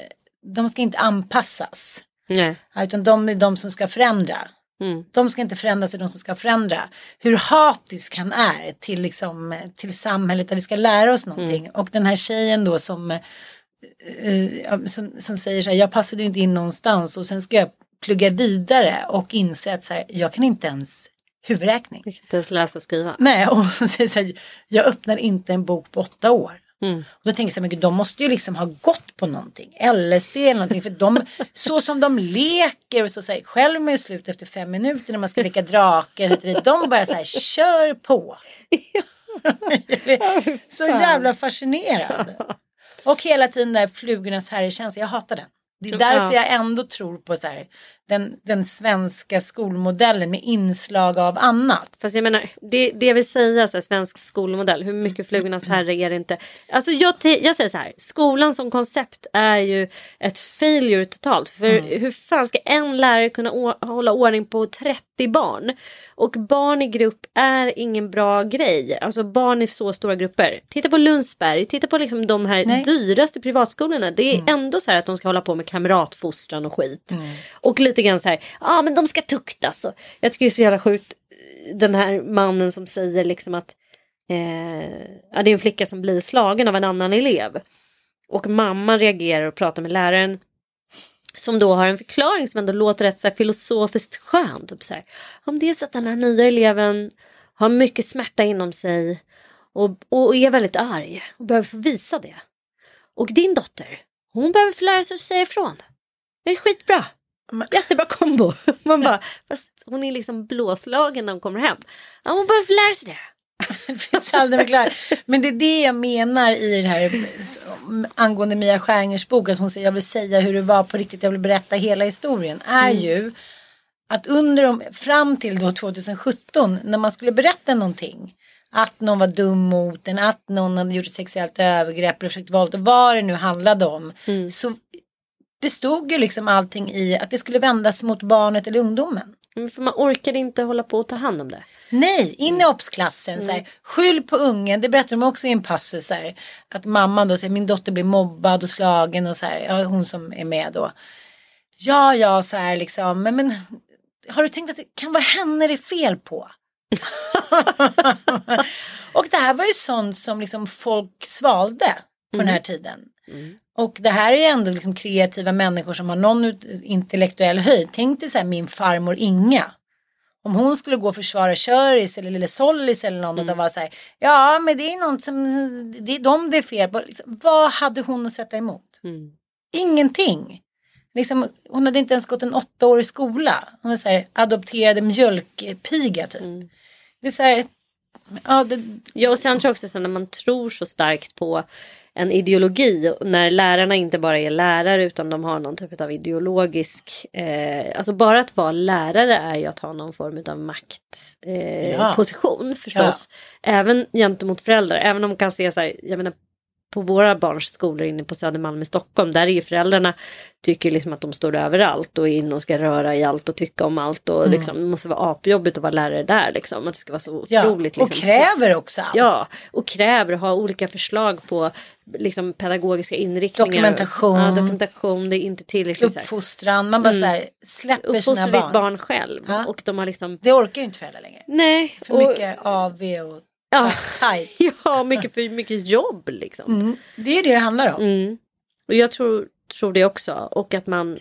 de ska inte anpassas. Nej. Utan de är de som ska förändra. Mm. De ska inte förändras, det är de som ska förändra. Hur hatisk han är till, liksom, till samhället där vi ska lära oss någonting. Och den här tjejen då som, eh, ja, som, som säger så här, jag passade ju inte in någonstans och sen ska jag plugga vidare och inse att så här, jag kan inte ens huvudräkning. Jag kan inte ens läsa och skriva. Nej, och så säger så här, jag öppnar inte en bok på åtta år. Mm. Och då tänker jag så här, men gud, de måste ju liksom ha gått på någonting, LSD eller någonting, för de, så som de leker och så säger själv är slut efter fem minuter när man ska leka drake, de bara så här, kör på. så jävla fascinerad. Och hela tiden där flugornas herrekänsla, jag hatar den. Det är därför Ja. jag ändå tror på så här, den, den svenska skolmodellen med inslag av annat. Fast jag menar, det, det vill säga så här, svensk skolmodell, hur mycket flugornas herre är det inte? Alltså jag, jag säger så här, skolan som koncept är ju ett failure totalt. För hur fan ska en lärare kunna hålla ordning på 30 barn? Och barn i grupp är ingen bra grej. Alltså barn i så stora grupper. Titta på Lundsberg, titta på liksom de här Nej. dyraste privatskolorna. Det är Mm. ändå så här att de ska hålla på med kamratfostran och skit. Och lite grann så här, ja ah, men de ska tuktas. Och jag tycker det är så jävla sjukt den här mannen som säger liksom att eh, ja, det är en flicka som blir slagen av en annan elev. Och mamman reagerar och pratar med läraren som då har en förklaring som ändå låter rätt så här filosofiskt skön. Typ så här, om det är så att den här nya eleven har mycket smärta inom sig och, och är väldigt arg och behöver få visa det. Och din dotter, hon behöver få lära sig att säga ifrån. Det är skitbra. Jättebra kombo. Man bara, fast hon är liksom blåslagen när hon kommer hem. Ja, hon behöver lära sig det. Finns aldrig. Men det är det jag menar i det här angående Mia Skäringers bok. Att hon säger jag vill säga hur det var på riktigt. Jag vill berätta hela historien. Är ju att under de, fram till då 2017 när man skulle berätta någonting. Att någon var dum mot en, att någon hade gjort ett sexuellt övergrepp eller försökt våldta, vad det nu handlade om. Så bestod ju liksom allting i att det skulle vändas mot barnet eller ungdomen. Men För man orkade inte hålla på och ta hand om det. Nej, in i obsklassen. Så här, skyll på ungen. Det berättar de också i en passus. Så här, att mamman då säger min dotter blir mobbad och slagen och så här. Ja, hon som är med då. Ja, ja, så här liksom. Men, men har du tänkt att det kan vara henne det är fel på? och det här var ju sånt som liksom folk svalde på den här tiden. Och det här är ju ändå liksom kreativa människor som har någon intellektuell höjd. Tänk dig så här min farmor Inga. Om hon skulle gå och försvara Köris eller Lille Sollis eller någon och de var så här. Ja men det är någon som, det är dem det är fel på. Liksom, vad hade hon att sätta emot? Ingenting. Liksom, hon hade inte ens gått en åttaårig skola. Hon var så här adopterade mjölkpiga typ. Det är så här. Ja, det, Ja och sen tror jag också så när man tror så starkt på en ideologi när lärarna inte bara är lärare utan de har någon typ av ideologisk, eh, alltså bara att vara lärare är ju att ha någon form av maktposition eh, Ja. förstås. Även gentemot föräldrar, även om man kan se så här, jag menar på våra barns skolor inne på Södermalm i Stockholm, där är ju föräldrarna tycker liksom att de står överallt och är inne och ska röra i allt och tycka om allt och liksom, det måste vara apjobbigt att vara lärare där liksom. Att det ska vara så Mm. ja. otroligt Och liksom, kräver också allt. Ja, och kräver och har olika förslag på liksom, pedagogiska inriktningar. Dokumentation. Ja, dokumentation, det är inte tillräckligt. Uppfostran. Man bara så här, släpper sina Uppfostra ditt barn. barn själv. Ja. Och de har liksom, Det orkar ju inte föräldrar längre. nej. För och, mycket AV och ja, tight. ja, mycket för mycket jobb liksom. Mm. Det är det det handlar om. Mm. Och jag tror, tror det också. Och att man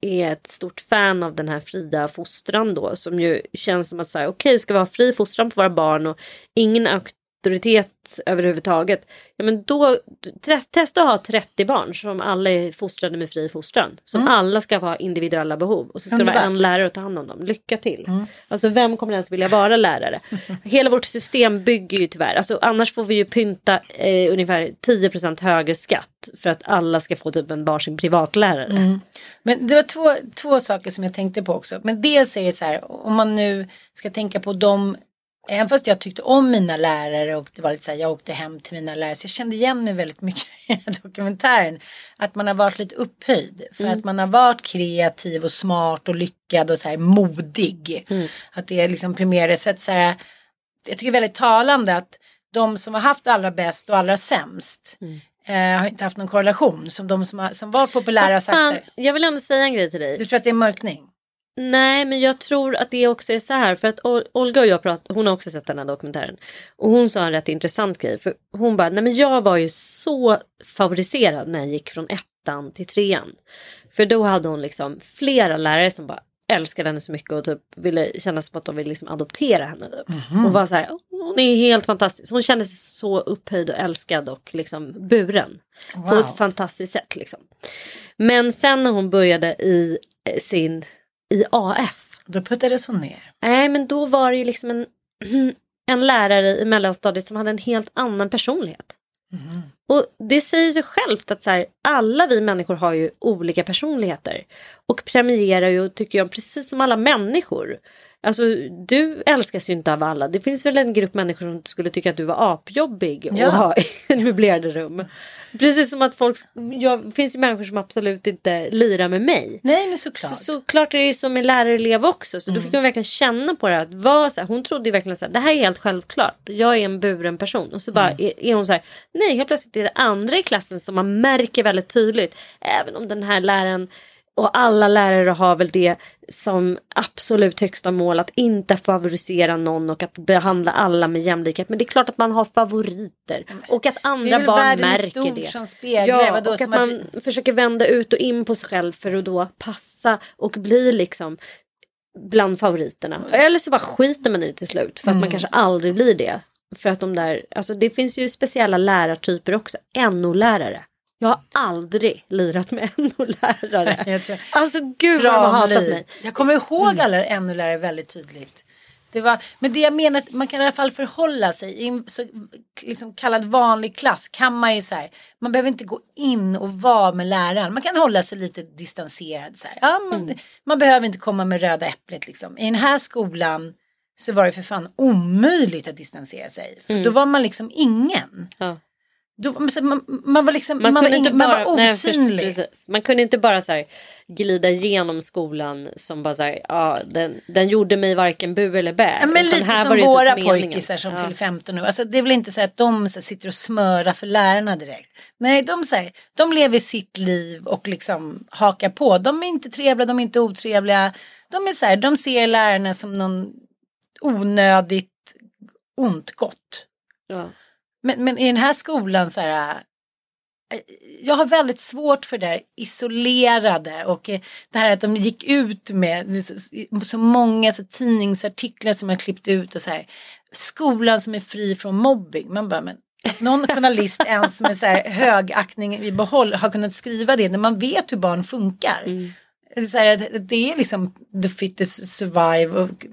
är ett stort fan av den här fria fostran då. Som ju känns som att här, okej ska vi ha fri fostran på våra barn och ingen auktoritet överhuvudtaget. Ja men då, te- testa att ha 30 barn som alla är fostrade med fri fostran. Som alla ska ha individuella behov. Och så ska det vara en lärare att ta hand om dem. Lycka till. Alltså vem kommer ens vilja vara lärare? Hela vårt system bygger ju tyvärr, alltså annars får vi ju pynta eh, ungefär 10% högre skatt för att alla ska få typ en varsin privatlärare. Men det var två, två saker som jag tänkte på också. Men dels är det så här, om man nu ska tänka på dem, även fast jag tyckte om mina lärare och det var lite så här, jag åkte hem till mina lärare, så jag kände igen mig väldigt mycket i den här dokumentären. Att man har varit lite upphöjd, för att man har varit kreativ och smart och lyckad och så här modig. Att det är liksom premierades så att så här, jag tycker väldigt talande att de som har haft allra bäst och allra sämst eh, har inte haft någon korrelation. Som de som, har, som var populära Fast sagt fan, sig. jag vill ändå säga en grej till dig. Du tror att det är mörkning? Nej, men jag tror att det också är så här. För att Ol- Olga och jag pratade, hon har också sett den här dokumentären. Och hon sa en rätt intressant grej. För hon bara, nej men jag var ju så favoriserad när jag gick från ettan till trean. För då hade hon liksom flera lärare som bara älskade henne så mycket och typ ville känna som att de ville liksom adoptera henne. Typ. Och var så här, "Åh, hon är helt fantastisk. Hon kände sig så upphöjd och älskad och liksom buren. På Wow. ett fantastiskt sätt liksom. Men sen när hon började i eh, sin i AF. Då puttades hon ner. Nej men då var det ju liksom en, en lärare i mellanstadiet som hade en helt annan personlighet. Och det säger sig självt att så här, alla vi människor har ju olika personligheter. Och premierar ju, tycker jag, precis som alla människor. Alltså du älskas ju inte av alla. Det finns väl en grupp människor som skulle tycka att du var apjobbig Ja. och ha en möblerade rum. Precis som att folk, jag, finns ju människor som absolut inte lirar med mig. Nej men såklart. Så, så klart är det ju som en lärarelev också. Så då Mm. fick hon verkligen känna på det. Att vara så här, hon trodde ju verkligen här, det här är helt självklart. Jag är en buren person. Och så bara Mm. är, är hon så här, nej helt plötsligt är det andra i klassen som man märker väldigt tydligt. Även om den här läraren och alla lärare har väl det som absolut högsta mål att inte favorisera någon och att behandla alla med jämlikhet. Men det är klart att man har favoriter och att Det andra väl barn märker det. som speglar. Ja, Vadå, och att som att man försöker vända ut och in på sig själv för att då passa och bli liksom bland favoriterna. Eller så bara skiter man i det till slut för att Mm. man kanske aldrig blir det. För att de där, alltså det finns ju speciella lärartyper också. NO-lärare. Jag har aldrig lirat med NO-lärare. Alltså gud vad de har hatat mig. Jag kommer ihåg alla NO-lärare väldigt tydligt. Det var, men det jag menar att man kan i alla fall förhålla sig. I en så liksom kallad vanlig klass kan man ju så här. Man behöver inte gå in och vara med läraren. Man kan hålla sig lite distanserad. Så här. Ja, man, man behöver inte komma med röda äpplet liksom. I den här skolan så var det för fan omöjligt att distansera sig. För då var man liksom ingen. Ja. Då, man, man var liksom, man, Man, var, kunde inte man nej, först- osynlig. man kunde inte bara så här, glida igenom skolan som bara så här, ja, den, den gjorde mig varken bu eller bä. Ja, men lite här som var typ våra pojkisar som Ja. fyller 15 nu. Alltså, det är väl inte så att de så här, sitter och smörar för lärarna direkt. Nej, de, så här, de lever sitt liv och liksom hakar på. De är inte trevliga, de är inte otrevliga. De är så här, de ser lärarna som någon onödigt ont gott. Ja. Men, men i den här skolan så här. eh, Jag har väldigt svårt för det där isolerade och eh, det här att de gick ut med så, många så, tidningsartiklar som har klippt ut och så här. Skolan som är fri från mobbing. Man bara, men någon journalist ens med så här högaktning i behåll har kunnat skriva det när man vet hur barn funkar. Så här, det- är liksom the fittest survive och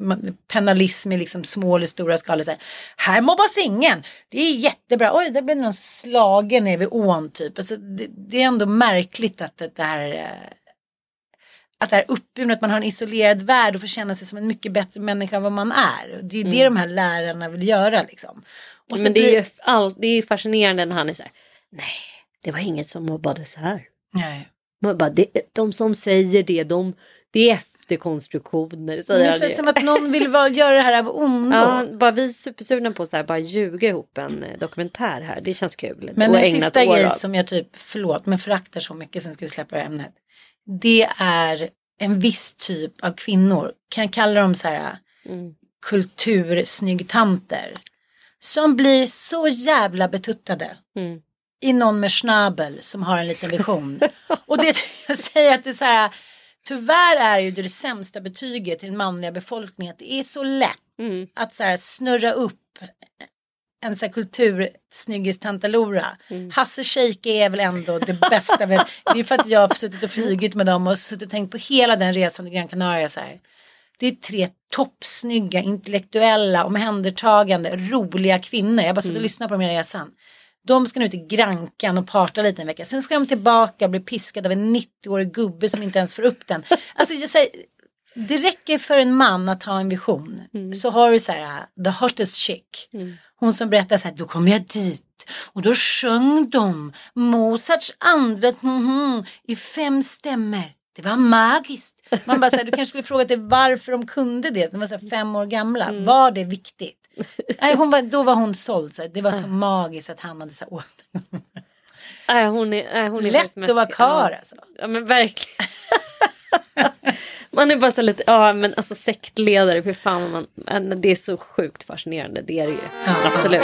penalism i liksom små eller stora skalor. Så här, här mobbas ingen. Det är jättebra. Oj, det blev någon slagen nere vid ån typ. Alltså, det, det är ändå märkligt att det här eh, att det här uppburna, att man har en isolerad värld och får känna sig som en mycket bättre människa än vad man är. Det är ju det de här lärarna vill göra liksom. Så Men det är, blir- ju all, det är fascinerande när han är så här, nej, det var inget som mobbades här. Nej. Man bara, det, de som säger det, de, det är efterkonstruktioner. Säger Det ju. som att någon vill vara, göra det här av ondo. Ja, bara vi är supersugna på att så bara ljuga ihop en eh, dokumentär här. Det känns kul. Men en sista grej som jag typ, förlåt, men föraktar så mycket, sen ska vi släppa det här ämnet. Det är en viss typ av kvinnor, kan jag kalla dem så här Mm. kultursnyggtanter. Som blir så jävla betuttade. Mm. I någon med schnabel som har en liten vision. Och det jag säger att det är så här, tyvärr är ju det, det sämsta betyget till den manliga befolkningen att det är så lätt Mm. att så här snurra upp en sån här kultursnyggis tantalora. Mm. Hasse Scheike är väl ändå det bästa. det är för att jag har suttit och flugit med dem och suttit och tänkt på hela den resan i Gran Canaria. Så här. Det är tre toppsnygga, intellektuella, omhändertagande, roliga kvinnor. Jag bara suttit och lyssnat på dem hela resan. De ska nu till Grankan och parta lite en vecka. Sen ska de tillbaka och bli piskade av en 90-årig gubbe som inte ens får upp den. Alltså jag säger, det räcker för en man att ha en vision. Så har du så här, the hottest chick. Hon som berättar så här, då kom jag dit och då sjöng de Mozarts andra mhm, i fem stämmer. Det var magiskt. Man bara så här, du kanske skulle fråga dig varför de kunde det. De var så här fem år gamla. Var det viktigt? Nej, hon var, då var hon såld. Så. Det var så magiskt att han hade så åt. Nej, hon är, nej, hon är Lätt att vara ja. alltså. Ja men verkligen. man är bara så lite, ja men alltså sektledare, för fan man, men det är så sjukt fascinerande, det är det ju. Ja. Absolut.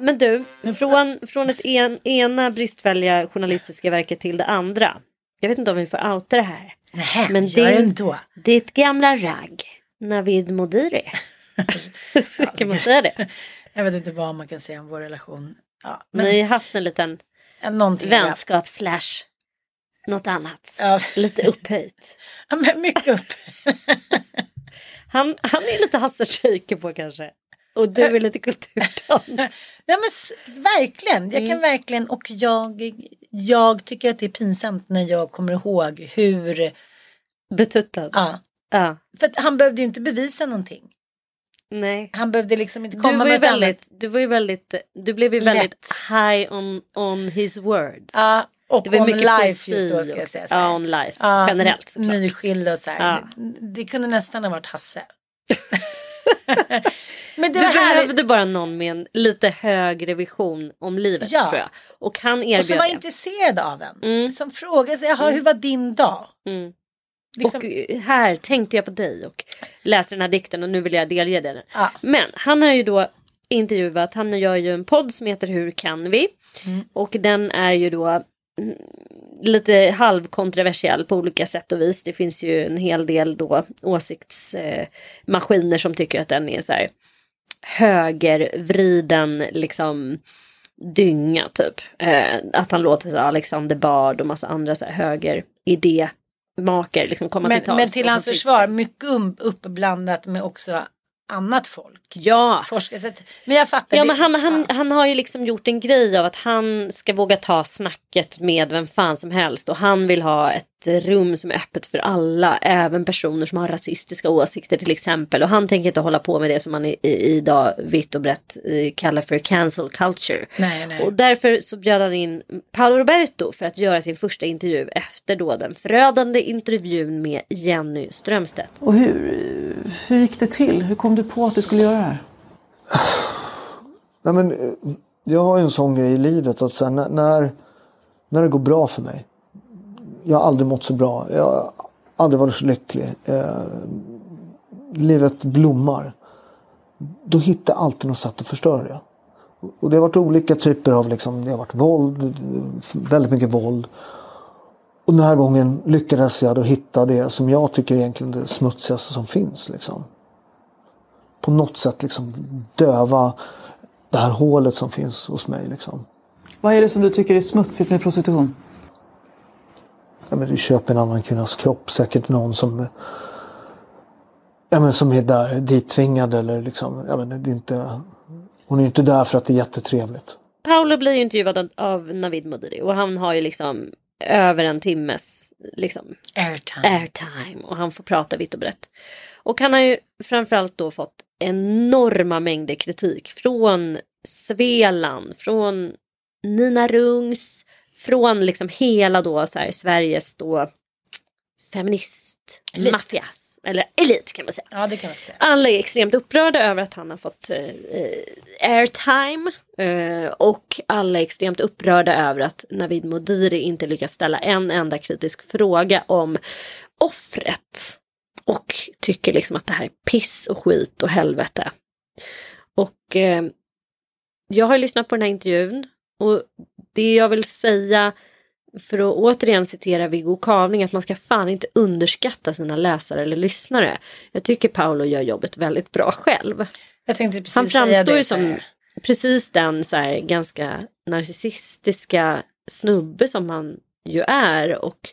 Men du, från, från ett en, ena bristfälliga journalistiska verket till det andra. Jag vet inte om vi får outa det här. Nähä, Men gör det- ändå. Ditt gamla ragg, Navid Modiri. Kan man säga det? Jag vet inte vad man kan säga om vår relation. Ja, men Ni har haft en liten någonting. vänskap slash något annat. Ja. Lite upphöjt. Ja, men mycket upp. Han, han är lite Hasse Scheike på kanske. Och du är lite kulturtant. Ja, men verkligen. Jag kan verkligen och jag, jag tycker att det är pinsamt när jag kommer ihåg hur, Betuttad. ja, Ja. för han behövde ju inte bevisa någonting. Nej. Han behövde liksom inte Du komma var, ju med väldigt, du var ju väldigt, du blev ju väldigt Lätt. high on, on his words. Ja, och Det var on mycket life just då ska jag säga. så. Ja, on life. Ja, Generellt såklart. Nyskild och så här. Ja. Det, det kunde nästan ha varit Hasse. Men det Du härligt. behövde bara någon med en lite högre vision om livet Ja. tror jag. Och han Och som erbjöd var det. intresserad av en. Mm. Som frågade sig, jaha hur var din dag? Mm. Liksom, Och eh, här tänkte jag på dig och läste den här dikten och nu vill jag delge den. Ja. Men han har ju då intervjuat, han gör ju en podd som heter Hur kan vi? Mm. Och den är ju då mm, lite halvkontroversiell på olika sätt och vis. Det finns ju en hel del då åsiktsmaskiner maskiner som tycker att den är så här högervriden liksom dynga typ. Eh, att han låter så Alexander Bard och massa andra så här höger idémakare liksom komma men, till tals. men till hans försvar, mycket um- uppblandat med också annat folk. Ja. Forskare. Så att, men jag fattar. Ja det- men han, han, han har ju liksom gjort en grej av att han ska våga ta snacket med vem fan som helst och han vill ha ett rum som är öppet för alla, även personer som har rasistiska åsikter till exempel och han tänker inte hålla på med det som man i, i, idag vitt och brett eh, kallar för cancel culture. Nej, nej. Och därför så bjöd han in Paolo Roberto för att göra sin första intervju efter då den förödande intervjun med Jenny Strömstedt. Och hur, hur gick det till? Hur kom du på att du skulle göra det här? Nej, men, eh, jag har ju en sån grej i livet att sen när, när det går bra för mig. Jag har aldrig mått så bra. Jag har aldrig varit så lycklig. Eh, livet blommar. Då hittar jag alltid något sätt att förstöra det. Och det har varit olika typer av liksom, det har varit våld, väldigt mycket våld. Och den här gången lyckades jag då hitta det som jag tycker är egentligen det smutsigaste som finns. Liksom. På något sätt liksom döva det här hålet som finns hos mig. Liksom. Vad är det som du tycker är smutsigt med prostitution? Ja, men du köper en annan kvinnas kropp. Säkert någon som, ja, men som är där dittvingad. Eller liksom, ja, men det är inte, hon är ju inte där för att det är jättetrevligt. Paolo blir ju intervjuad av- av Navid Modiri och han har ju liksom över en timmes liksom Airtime. airtime och han får prata vitt och brett. Och han har ju framförallt då fått enorma mängder kritik från Sveland, från Nina Rungs, från liksom hela då så här Sveriges då feminist, Elit. maffias, eller elit kan man säga. Ja det kan man säga. Alla är extremt upprörda över att han har fått eh, airtime. Eh, och alla är extremt upprörda över att Navid Modiri inte lyckas ställa en enda kritisk fråga om offret. Och tycker liksom att det här är piss och skit och helvete. Och eh, jag har lyssnat på den här intervjun och det jag vill säga för att återigen citera Viggo Kavling att man ska fan inte underskatta sina läsare eller lyssnare. Jag tycker Paolo gör jobbet väldigt bra själv. Han framstår ju som precis den så här, ganska narcissistiska snubbe som han ju är. Och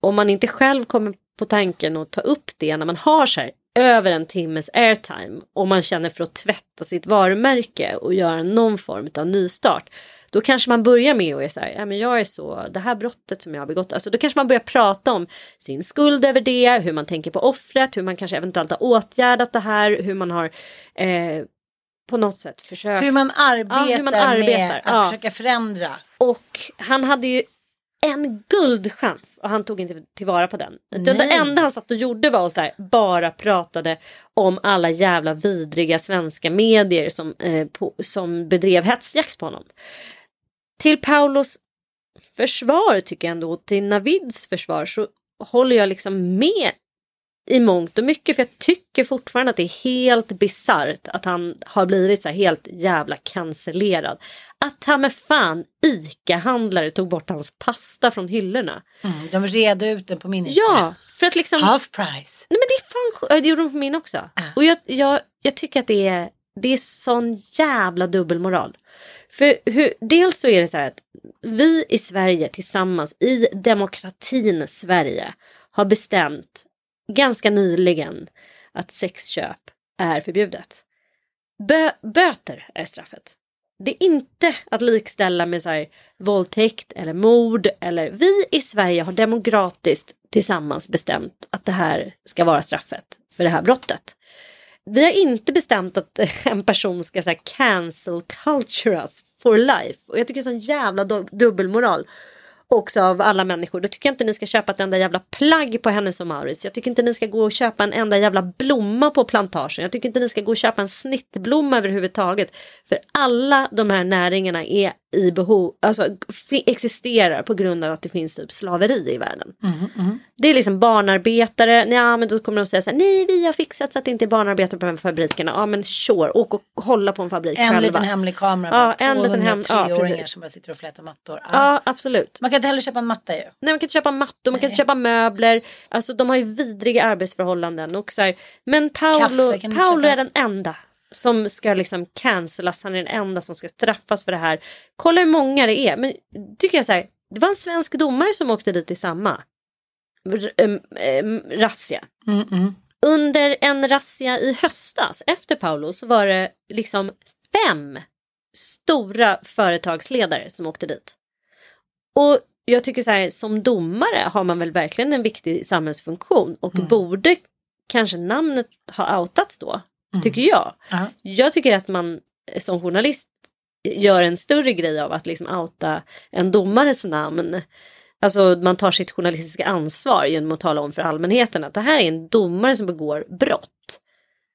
om man inte själv kommer på tanken att ta upp det när man har så här över en timmes airtime och man känner för att tvätta sitt varumärke och göra någon form av nystart. Då kanske man börjar med att säga, ja men jag är så, det här brottet som jag har begått, alltså då kanske man börjar prata om sin skuld över det, hur man tänker på offret, hur man kanske eventuellt har åtgärdat det här, hur man har eh, på något sätt försökt. Hur man arbetar, Ja, hur man med arbetar, att ja. försöka förändra. Och han hade ju en guldchans och han tog inte tillvara på den. Utan det Nej. enda han satt och gjorde var att så här, bara pratade om alla jävla vidriga svenska medier som, eh, på, som bedrev hetsjakt på honom. Till Paulos försvar tycker jag ändå, och till Navids försvar så håller jag liksom med i mångt och mycket för jag tycker fortfarande att det är helt bisarrt att han har blivit så här helt jävla cancellerad. Att han med fan ICA-handlare tog bort hans pasta från hyllorna. Mm, de red ut den på min ICA. Ja, för att liksom... Half price. Nej men det är fan ja, Det gjorde de på min också. Och jag, jag, jag tycker att det är, det är sån jävla dubbelmoral. För hur, dels så är det så här att vi i Sverige tillsammans i demokratin Sverige har bestämt ganska nyligen att sexköp är förbjudet. Bö, böter är straffet. Det är inte att likställa med så här, våldtäkt eller mord. Eller, vi i Sverige har demokratiskt tillsammans bestämt att det här ska vara straffet för det här brottet. Vi har inte bestämt att en person ska så här, cancel culture us for life. Och jag tycker det är sån jävla dubbelmoral också av alla människor. Då tycker jag inte ni ska köpa ett enda jävla plagg på Hennes och Mauritz. Jag tycker inte ni ska gå och köpa en enda jävla blomma på plantagen. Jag tycker inte ni ska gå och köpa en snittblomma överhuvudtaget. För alla de här näringarna är i behov, alltså existerar på grund av att det finns typ slaveri i världen. Det är liksom barnarbetare, ja men då kommer de säga så här, nej vi har fixat så att det inte är barnarbetare på de här fabrikerna. Ja men sure, åk och hålla på en fabrik En själva. liten hemlig kamera. Ja, en liten hem- ja, 203-åringar precis. som bara sitter och flätar mattor. Ja. Ja absolut. Man kan inte heller köpa en matta ju. Nej, man kan inte köpa mattor, man kan inte köpa möbler. Alltså de har ju vidriga arbetsförhållanden. Och så här. Men Paolo, Kaffe Paolo är den enda som ska liksom cancelas. Han är den enda som ska straffas för det här. Kolla hur många det är. Men tycker jag så här, det var en svensk domare som åkte dit i samma razzia. Under en razzia i höstas efter Paolo så var det liksom fem stora företagsledare som åkte dit. Och jag tycker så här, som domare har man väl verkligen en viktig samhällsfunktion och borde kanske namnet ha outats då, tycker jag. Ja. Jag tycker att man eh, som journalist gör en större grej av att liksom outa en domares namn. Alltså man tar sitt journalistiska ansvar genom att tala om för allmänheten att det här är en domare som begår brott.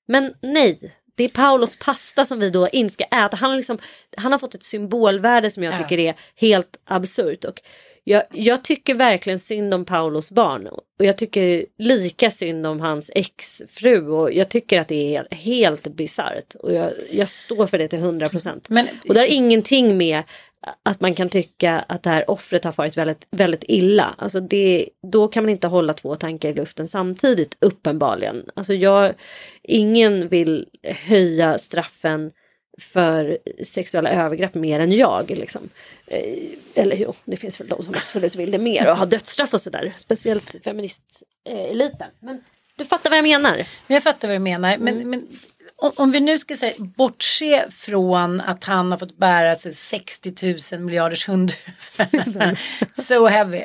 Men nej, det är Paulos pasta som vi då inte ska äta. Han har, liksom, han har fått ett symbolvärde som jag Ja. tycker är helt absurt. Och jag, jag tycker verkligen synd om Paulos barn. Och jag tycker lika synd om hans exfru. Och jag tycker att det är helt, bisarrt. Och jag, jag står för det till 100 procent. Och det har ingenting med att man kan tycka att det här offret har farit väldigt, väldigt illa. Alltså det, då kan man inte hålla två tankar i luften samtidigt uppenbarligen. Alltså jag, ingen vill höja straffen för sexuella övergrepp mer än jag. Liksom. Eh, Eller jo, det finns väl de som absolut vill det mer och har dödsstraff och sådär. Speciellt feministeliten. Men du fattar vad jag menar. Men jag fattar vad du menar. Men, Mm. men om, om vi nu ska säga, bortse från att han har fått bära sig 60 000 miljarders hundhuvud. so heavy.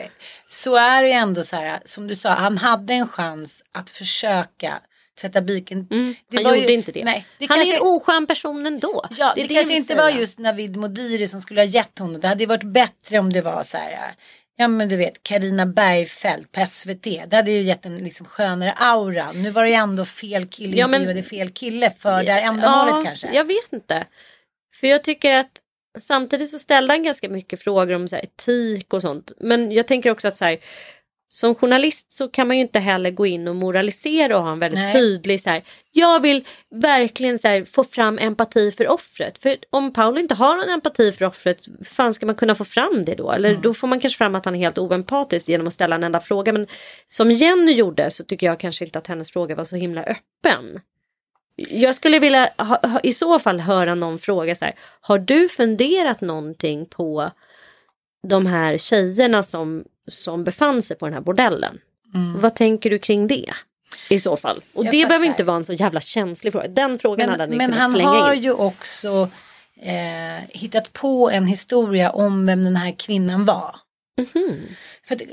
Så är det ändå så här, som du sa, han hade en chans att försöka tvätta byken. Det Mm. Han gjorde ju, inte det. Nej, det han kanske, är en oskön person ändå. Ja, det, är kanske jag vill inte säga. var just Navid Modiri som skulle ha gett honom. Det hade ju varit bättre om det var så här. Ja men du vet Karina Bergfeldt på SVT. Det hade ju gett en liksom skönare aura. Nu var det ju ändå fel kille Ja, men- fel kille för det här ändamålet ja, kanske. Jag vet inte. För jag tycker att samtidigt så ställde han ganska mycket frågor om så här, etik och sånt. Men jag tänker också att så här, som journalist så kan man ju inte heller gå in och moralisera och ha en väldigt Nej. tydlig så här. Jag vill verkligen så här, få fram empati för offret. För om Paolo inte har någon empati för offret, fan ska man kunna få fram det då? Eller då får man kanske fram att han är helt oempatisk genom att ställa en enda fråga. Men som Jenny gjorde så tycker jag kanske inte att hennes fråga var så himla öppen. Jag skulle vilja ha, ha, i så fall höra någon fråga så här. Har du funderat någonting på de här tjejerna som, som befann sig på den här bordellen? Vad tänker du kring det? I så fall. Och Jag det behöver fattar. inte vara en så jävla känslig fråga. Den frågan hade Men, ni men han har in. ju också eh, hittat på en historia om vem den här kvinnan var. Mhm. För att, eh,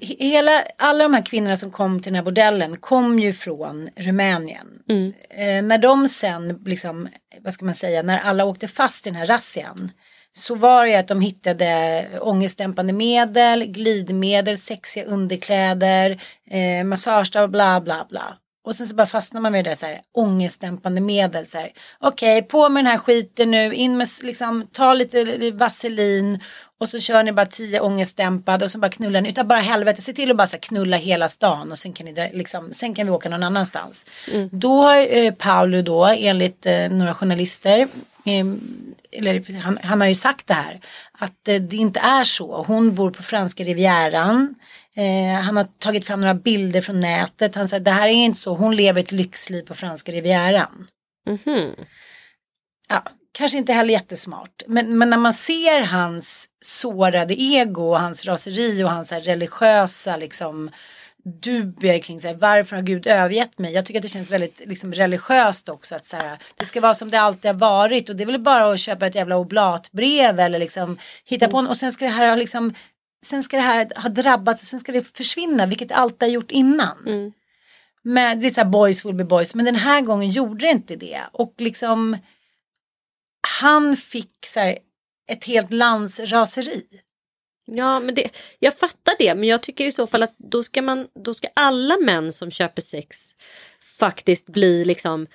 hela, alla de här kvinnorna som kom till den här bordellen kom ju från Rumänien. Mm. Eh, när de sen, liksom, vad ska man säga, när alla åkte fast i den här razzian. Så var det att de hittade ångestdämpande medel, glidmedel, sexiga underkläder, eh, massagestav, bla bla bla. Och sen så bara fastnar man med det där så här, ångestdämpande medel. så här. Okej, på med den här skiten nu, in med liksom, ta lite vaselin och så kör ni bara tio ångestdämpade och så bara knullar ni utav bara helvete. Se till att bara så här, knulla hela stan och sen kan, ni, liksom, sen kan vi åka någon annanstans. Då har eh, Paolo då enligt eh, några journalister eller han, han har ju sagt det här, att eh, det inte är så. Hon bor på franska rivieran. Eh, han har tagit fram några bilder från nätet. Han säger det här är inte så. Hon lever ett lyxliv på franska rivieran. Mhm. Ja, kanske inte heller jättesmart. Men, men när man ser hans sårade ego och hans raseri och hans religiösa liksom dubier kring så här, varför har Gud övergett mig? Jag tycker att det känns väldigt liksom, religiöst också att så här, det ska vara som det alltid har varit och det är väl bara att köpa ett jävla oblatbrev eller liksom hitta på en, och sen ska det här ha liksom sen ska det här ha drabbats, sen ska det försvinna vilket det alltid har gjort innan. Men det är så här boys will be boys men den här gången gjorde det inte det och liksom han fick så här, ett helt lands raseri. Ja, men det, jag fattar det. Men jag tycker i så fall att då ska, man, då ska alla män som köper sex faktiskt bli liksom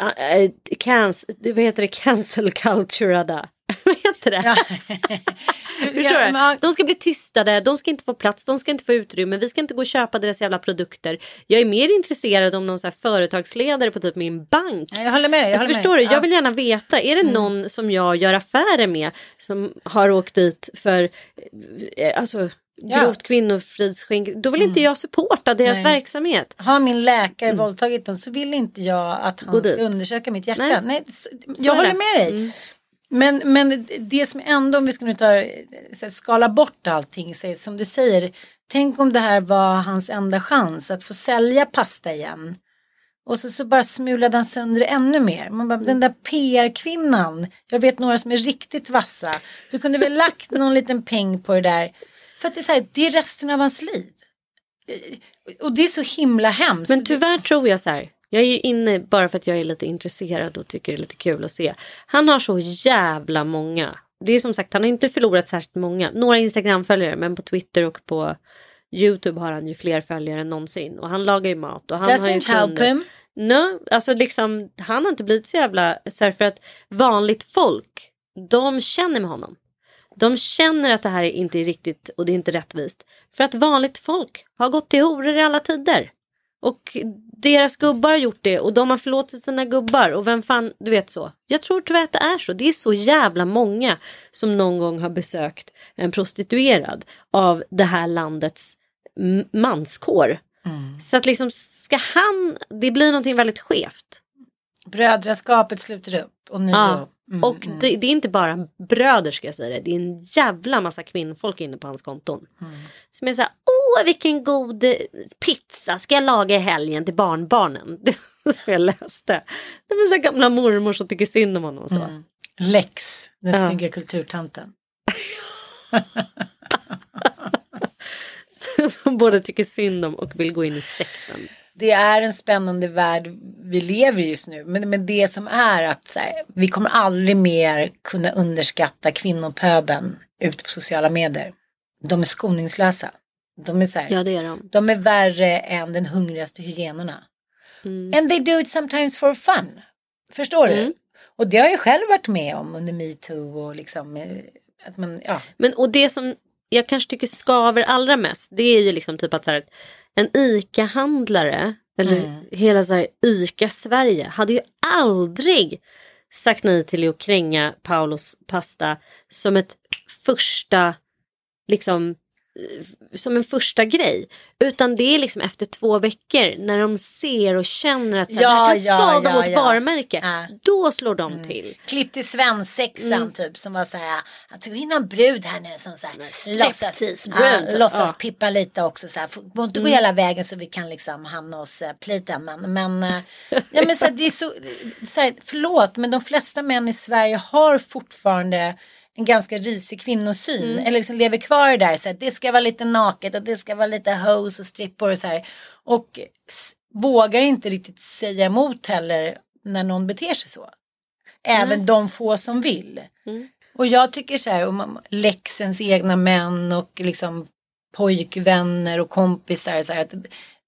äh, äh, äh, uh, uh, cance, vad heter det, cancel culturada. vad heter det? Förstår Ja, du? men- De ska bli tystade, de ska inte få plats, de ska inte få utrymme, vi ska inte gå och köpa deras jävla produkter. Jag är mer intresserad om någon så företagsledare på typ min bank. Ja, jag håller med dig. Jag Alltså, förstår med du? Jag vill gärna veta, är det någon som jag gör affärer med som har åkt dit för eh, alltså, Ja. grovt kvinnofridsskänk? Då vill inte jag supporta deras Nej. verksamhet. Har min läkare våldtagit någon så vill inte jag att han ska undersöka mitt hjärta. Nej. Nej. så, Så jag håller det. med dig. Men, men det som ändå, om vi ska nu ta, skala bort allting, så är, som du säger, tänk om det här var hans enda chans att få sälja pasta igen. Och så, så bara smulade han sönder ännu mer. Man bara, den där PR-kvinnan, jag vet några som är riktigt vassa. Du kunde väl lagt någon liten peng på det där. För att det är så här, det är resten av hans liv. Eh, och det är så himla hemskt. Men tyvärr tror jag så här. Jag är ju inne bara för att jag är lite intresserad och tycker det är lite kul att se. Han har så jävla många. Det är som sagt, han har inte förlorat särskilt många. Några Instagram-följare, men på Twitter och på Youtube har han ju fler följare än någonsin. Och han lagar ju mat. Och han har ju Doesn't help kunder. him. No, alltså liksom, han har inte blivit så jävla... Så för att vanligt folk, de känner med honom. De känner att det här inte är riktigt och det är inte rättvist. För att vanligt folk har gått till horor i alla tider. Och deras gubbar har gjort det och de har förlåtit sina gubbar. Och vem fan, du vet så. Jag tror tyvärr att det är så. Det är så jävla många som någon gång har besökt en prostituerad av det här landets manskår. Så att liksom, ska han, det blir någonting väldigt skevt. Brödraskapet sluter upp. Och nu Ja. Mm, och mm. det, det är inte bara bröder ska jag säga det. Det är en jävla massa kvinnfolk inne på hans konton. Mm. Som är såhär, åh vilken god eh, pizza ska jag laga i helgen till barnbarnen. Det så jag läste. Det var så här gamla mormor som tycker synd om honom och så. Mm. Lex, den Ja. snygga kulturtanten. som både tycker synd om och vill gå in i sekten. Det är en spännande värld vi lever i just nu. Men, men det som är att här, vi kommer aldrig mer kunna underskatta kvinnopöben ute på sociala medier. de är skoningslösa. De är så här, Ja det är de. de är värre än den hungrigaste hyenorna. Mm. And they do it sometimes for fun. Förstår Mm. du? Och det har jag själv varit med om under metoo och liksom eh, att man, ja. Men och det som jag kanske tycker skaver allra mest det är ju liksom typ att så här, en ICA-handlare eller Mm. hela så här, ICA Sverige hade ju aldrig sagt nej till att kränga Paulos pasta som ett första liksom som en första grej. Utan det är liksom efter två veckor när de ser och känner att så här, Ja, det här kan ja, skada ja, vårt ja. varumärke. Ja. Mm. Då slår de till. Klipp till svensexan Mm. typ som var så här. Jag tog in en brud här nu som så här, låtsas, ja, låtsas pippa lite också så här. Får inte gå Mm. hela vägen så vi kan liksom hamna hos uh, pliten. Men, men, eh, ja, men så här, det är så, så här, förlåt men de flesta män i Sverige har fortfarande en ganska risig kvinnosyn. Mm. Eller liksom lever kvar i det där. Så här, det ska vara lite naket och det ska vara lite hose och strippor och så här. Och vågar inte riktigt säga emot heller när någon beter sig så. Även de få som vill. Mm. Och jag tycker så här, om läxens egna män och liksom pojkvänner och kompisar. Så här, att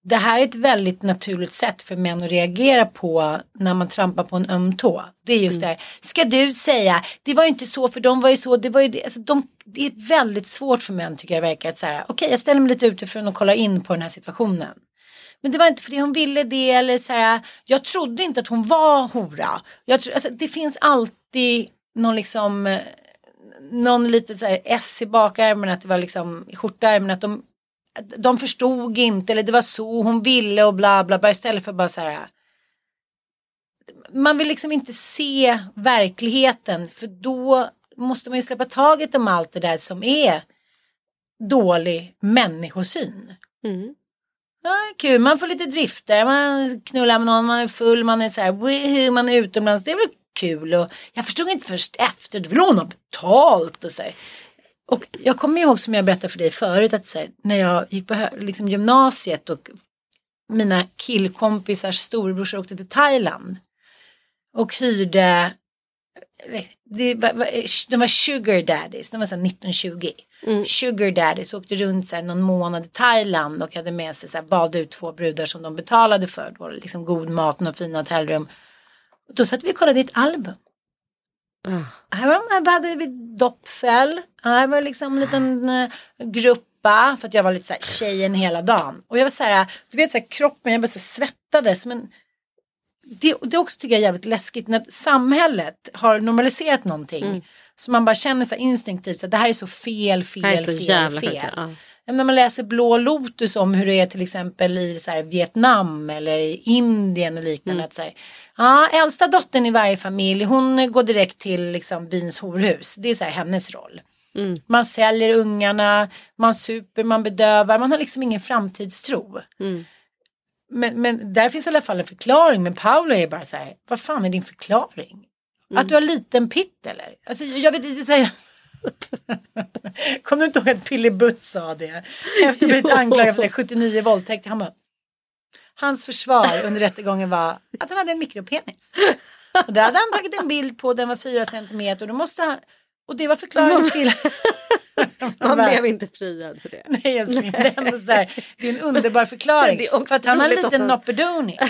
det här är ett väldigt naturligt sätt för män att reagera på när man trampar på en öm tå. Det är just det här, ska du säga, det var ju inte så för de var ju så, det var ju det. Alltså, de, det är väldigt svårt för män tycker jag verkar att säga, okej jag ställer mig lite utifrån och kollar in på den här situationen. Men det var inte för det hon ville det eller så här. Jag trodde inte att hon var hora. Jag tro, alltså, det finns alltid någon liksom eh, någon lite så här S i bakärmen att det var liksom i skjortärmen att de de förstod inte eller det var så hon ville och bla bla bla istället för bara så här man vill liksom inte se verkligheten för då måste man ju släppa taget om allt det där som är dålig människosyn. Mm. Ja, kul, man får lite drifter, man knullar med någon, man är full, man är så här, man är utomlands, det är väl kul och jag förstod inte först efter, då vill hon ha betalt och så här. Och jag kommer ihåg som jag berättade för dig förut att här, när jag gick på liksom gymnasiet och mina killkompisars storebrorsor åkte till Thailand och hyrde det var, de var sugar daddies, de var så här 1920. Sugar daddies åkte runt så här någon månad i Thailand och hade med sig så här, bad ut två brudar som de betalade för. Då, liksom god mat och fina hotellrum. Och då satt vi och kollade i ett album. Ah. Här var, här hade vi doppfäll. Här var liksom en liten eh, gruppa. För att jag var lite så här tjejen hela dagen. Och jag var så här, du vet så här kroppen, jag bara så här svettades. Men det, det också tycker jag är jävligt läskigt när samhället har normaliserat någonting. Så man bara känner så här instinktivt att det här är så fel, fel, Det är så fel, jävla fel. sjukt, ja. Ja, När man läser Blå Lotus om hur det är till exempel i så här, Vietnam eller i Indien och liknande. Att så här, ja, äldsta dottern i varje familj hon går direkt till liksom, byns horhus. Det är så här, hennes roll. Man säljer ungarna, man super, man bedövar, man har liksom ingen framtidstro. Men, men där finns i alla fall en förklaring. Men Paolo är bara så här, vad fan är din förklaring? Att du har liten pitt eller? Alltså jag vet inte säga. Kommer du inte ihåg att Pilly Butt sa det? Efter att ha blivit anklagad för så här 79 våldtäkter. Han bara, hans försvar under rättegången var att han hade en mikropenis. Och det hade han tagit en bild på, den var fyra centimeter och då måste han, och det var förklaringen till. Han bara, blev inte friad för det. Nej men det är det är en underbar förklaring. För att han har en liten noppedoni.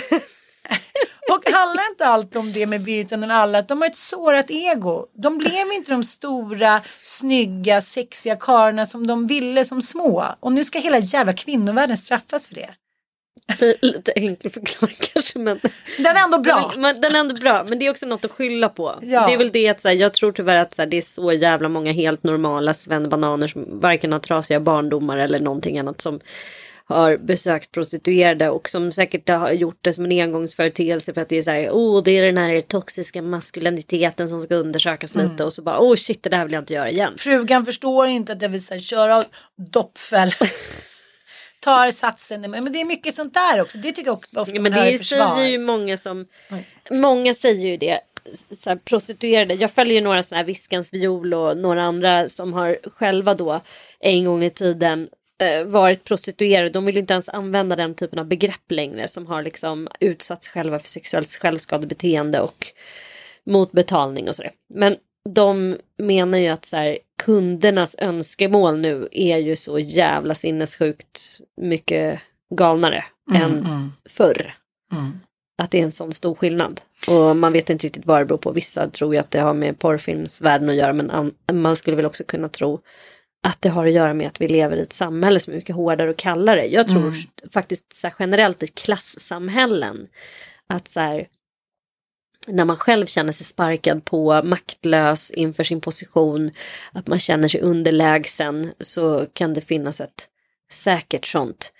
Och handlar inte allt om det med Virtanen och alla, att de har ett sårat ego. De blev inte de stora, snygga, sexiga karlarna som de ville som små. Och nu ska hela jävla kvinnovärlden straffas för det. Lite enkel förklaring kanske men. Den är ändå bra. Men, den är ändå bra men det är också något att skylla på. Ja. Det är väl det att så här, jag tror tyvärr att så här, det är så jävla många helt normala svennebananer som varken har trasiga barndomar eller någonting annat som har besökt prostituerade och som säkert har gjort det som en engångsföreteelse för att det är så här, oh det är den här toxiska maskuliniteten som ska undersökas Mm. lite och så bara, oh shit det där vill jag inte göra igen. Frugan förstår inte att jag vill så här, köra doppfäll. Tar satsen, men det är mycket sånt där också. Det tycker jag också ofta Ja, man men hör i det försvar. säger ju många som, många säger ju det. Så här, prostituerade, jag följer ju några sådana här Viskans viol och några andra som har själva då en gång i tiden eh, varit prostituerade. De vill inte ens använda den typen av begrepp längre som har liksom utsatt sig själva för sexuellt självskadebeteende och mot betalning och sådär. Men de menar ju att så här, kundernas önskemål nu är ju så jävla sinnessjukt mycket galnare Mm, än mm. förr. Mm. Att det är en sån stor skillnad. Och man vet inte riktigt vad det beror på. Vissa tror ju att det har med porrfilmsvärlden att göra men an- man skulle väl också kunna tro att det har att göra med att vi lever i ett samhälle som är mycket hårdare och kallare. Jag tror Mm. faktiskt så generellt i klassamhällen att så här, när man själv känner sig sparkad på, maktlös inför sin position, att man känner sig underlägsen så kan det finnas ett säkert sånt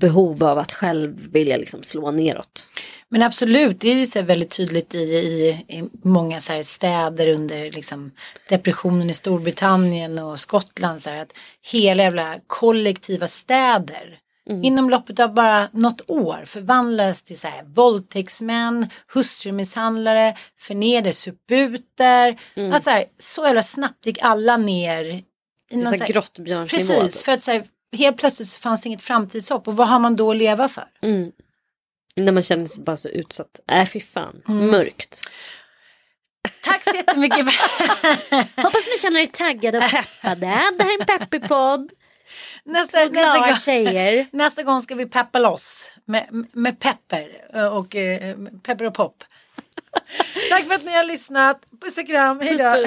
behov av att själv vilja liksom slå neråt. Men absolut, det är ju så väldigt tydligt i, i, i många så här städer under liksom depressionen i Storbritannien och Skottland. Så här, att hela jävla kollektiva städer inom loppet av bara något år förvandlas till så här, våldtäktsmän, hustrumisshandlare, förnedersuputer. Alltså, så, här, så jävla snabbt gick alla ner i någon så här här-. Precis, för att så här, helt plötsligt så fanns det inget framtidshopp och vad har man då att leva för? Mm. När man känner sig bara så utsatt. Äh fy fan, Mm. mörkt. Tack så jättemycket. Hoppas ni känner er taggade och peppade. Det här är en peppig podd. Nästa, Två nästa, gång, tjejer. nästa gång ska vi peppa loss med, med pepper och eh, pepper och pop. Tack för att ni har lyssnat. Puss och kram. Hej då.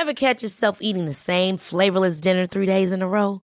Ever catch yourself eating the same flavorless dinner three days in a row?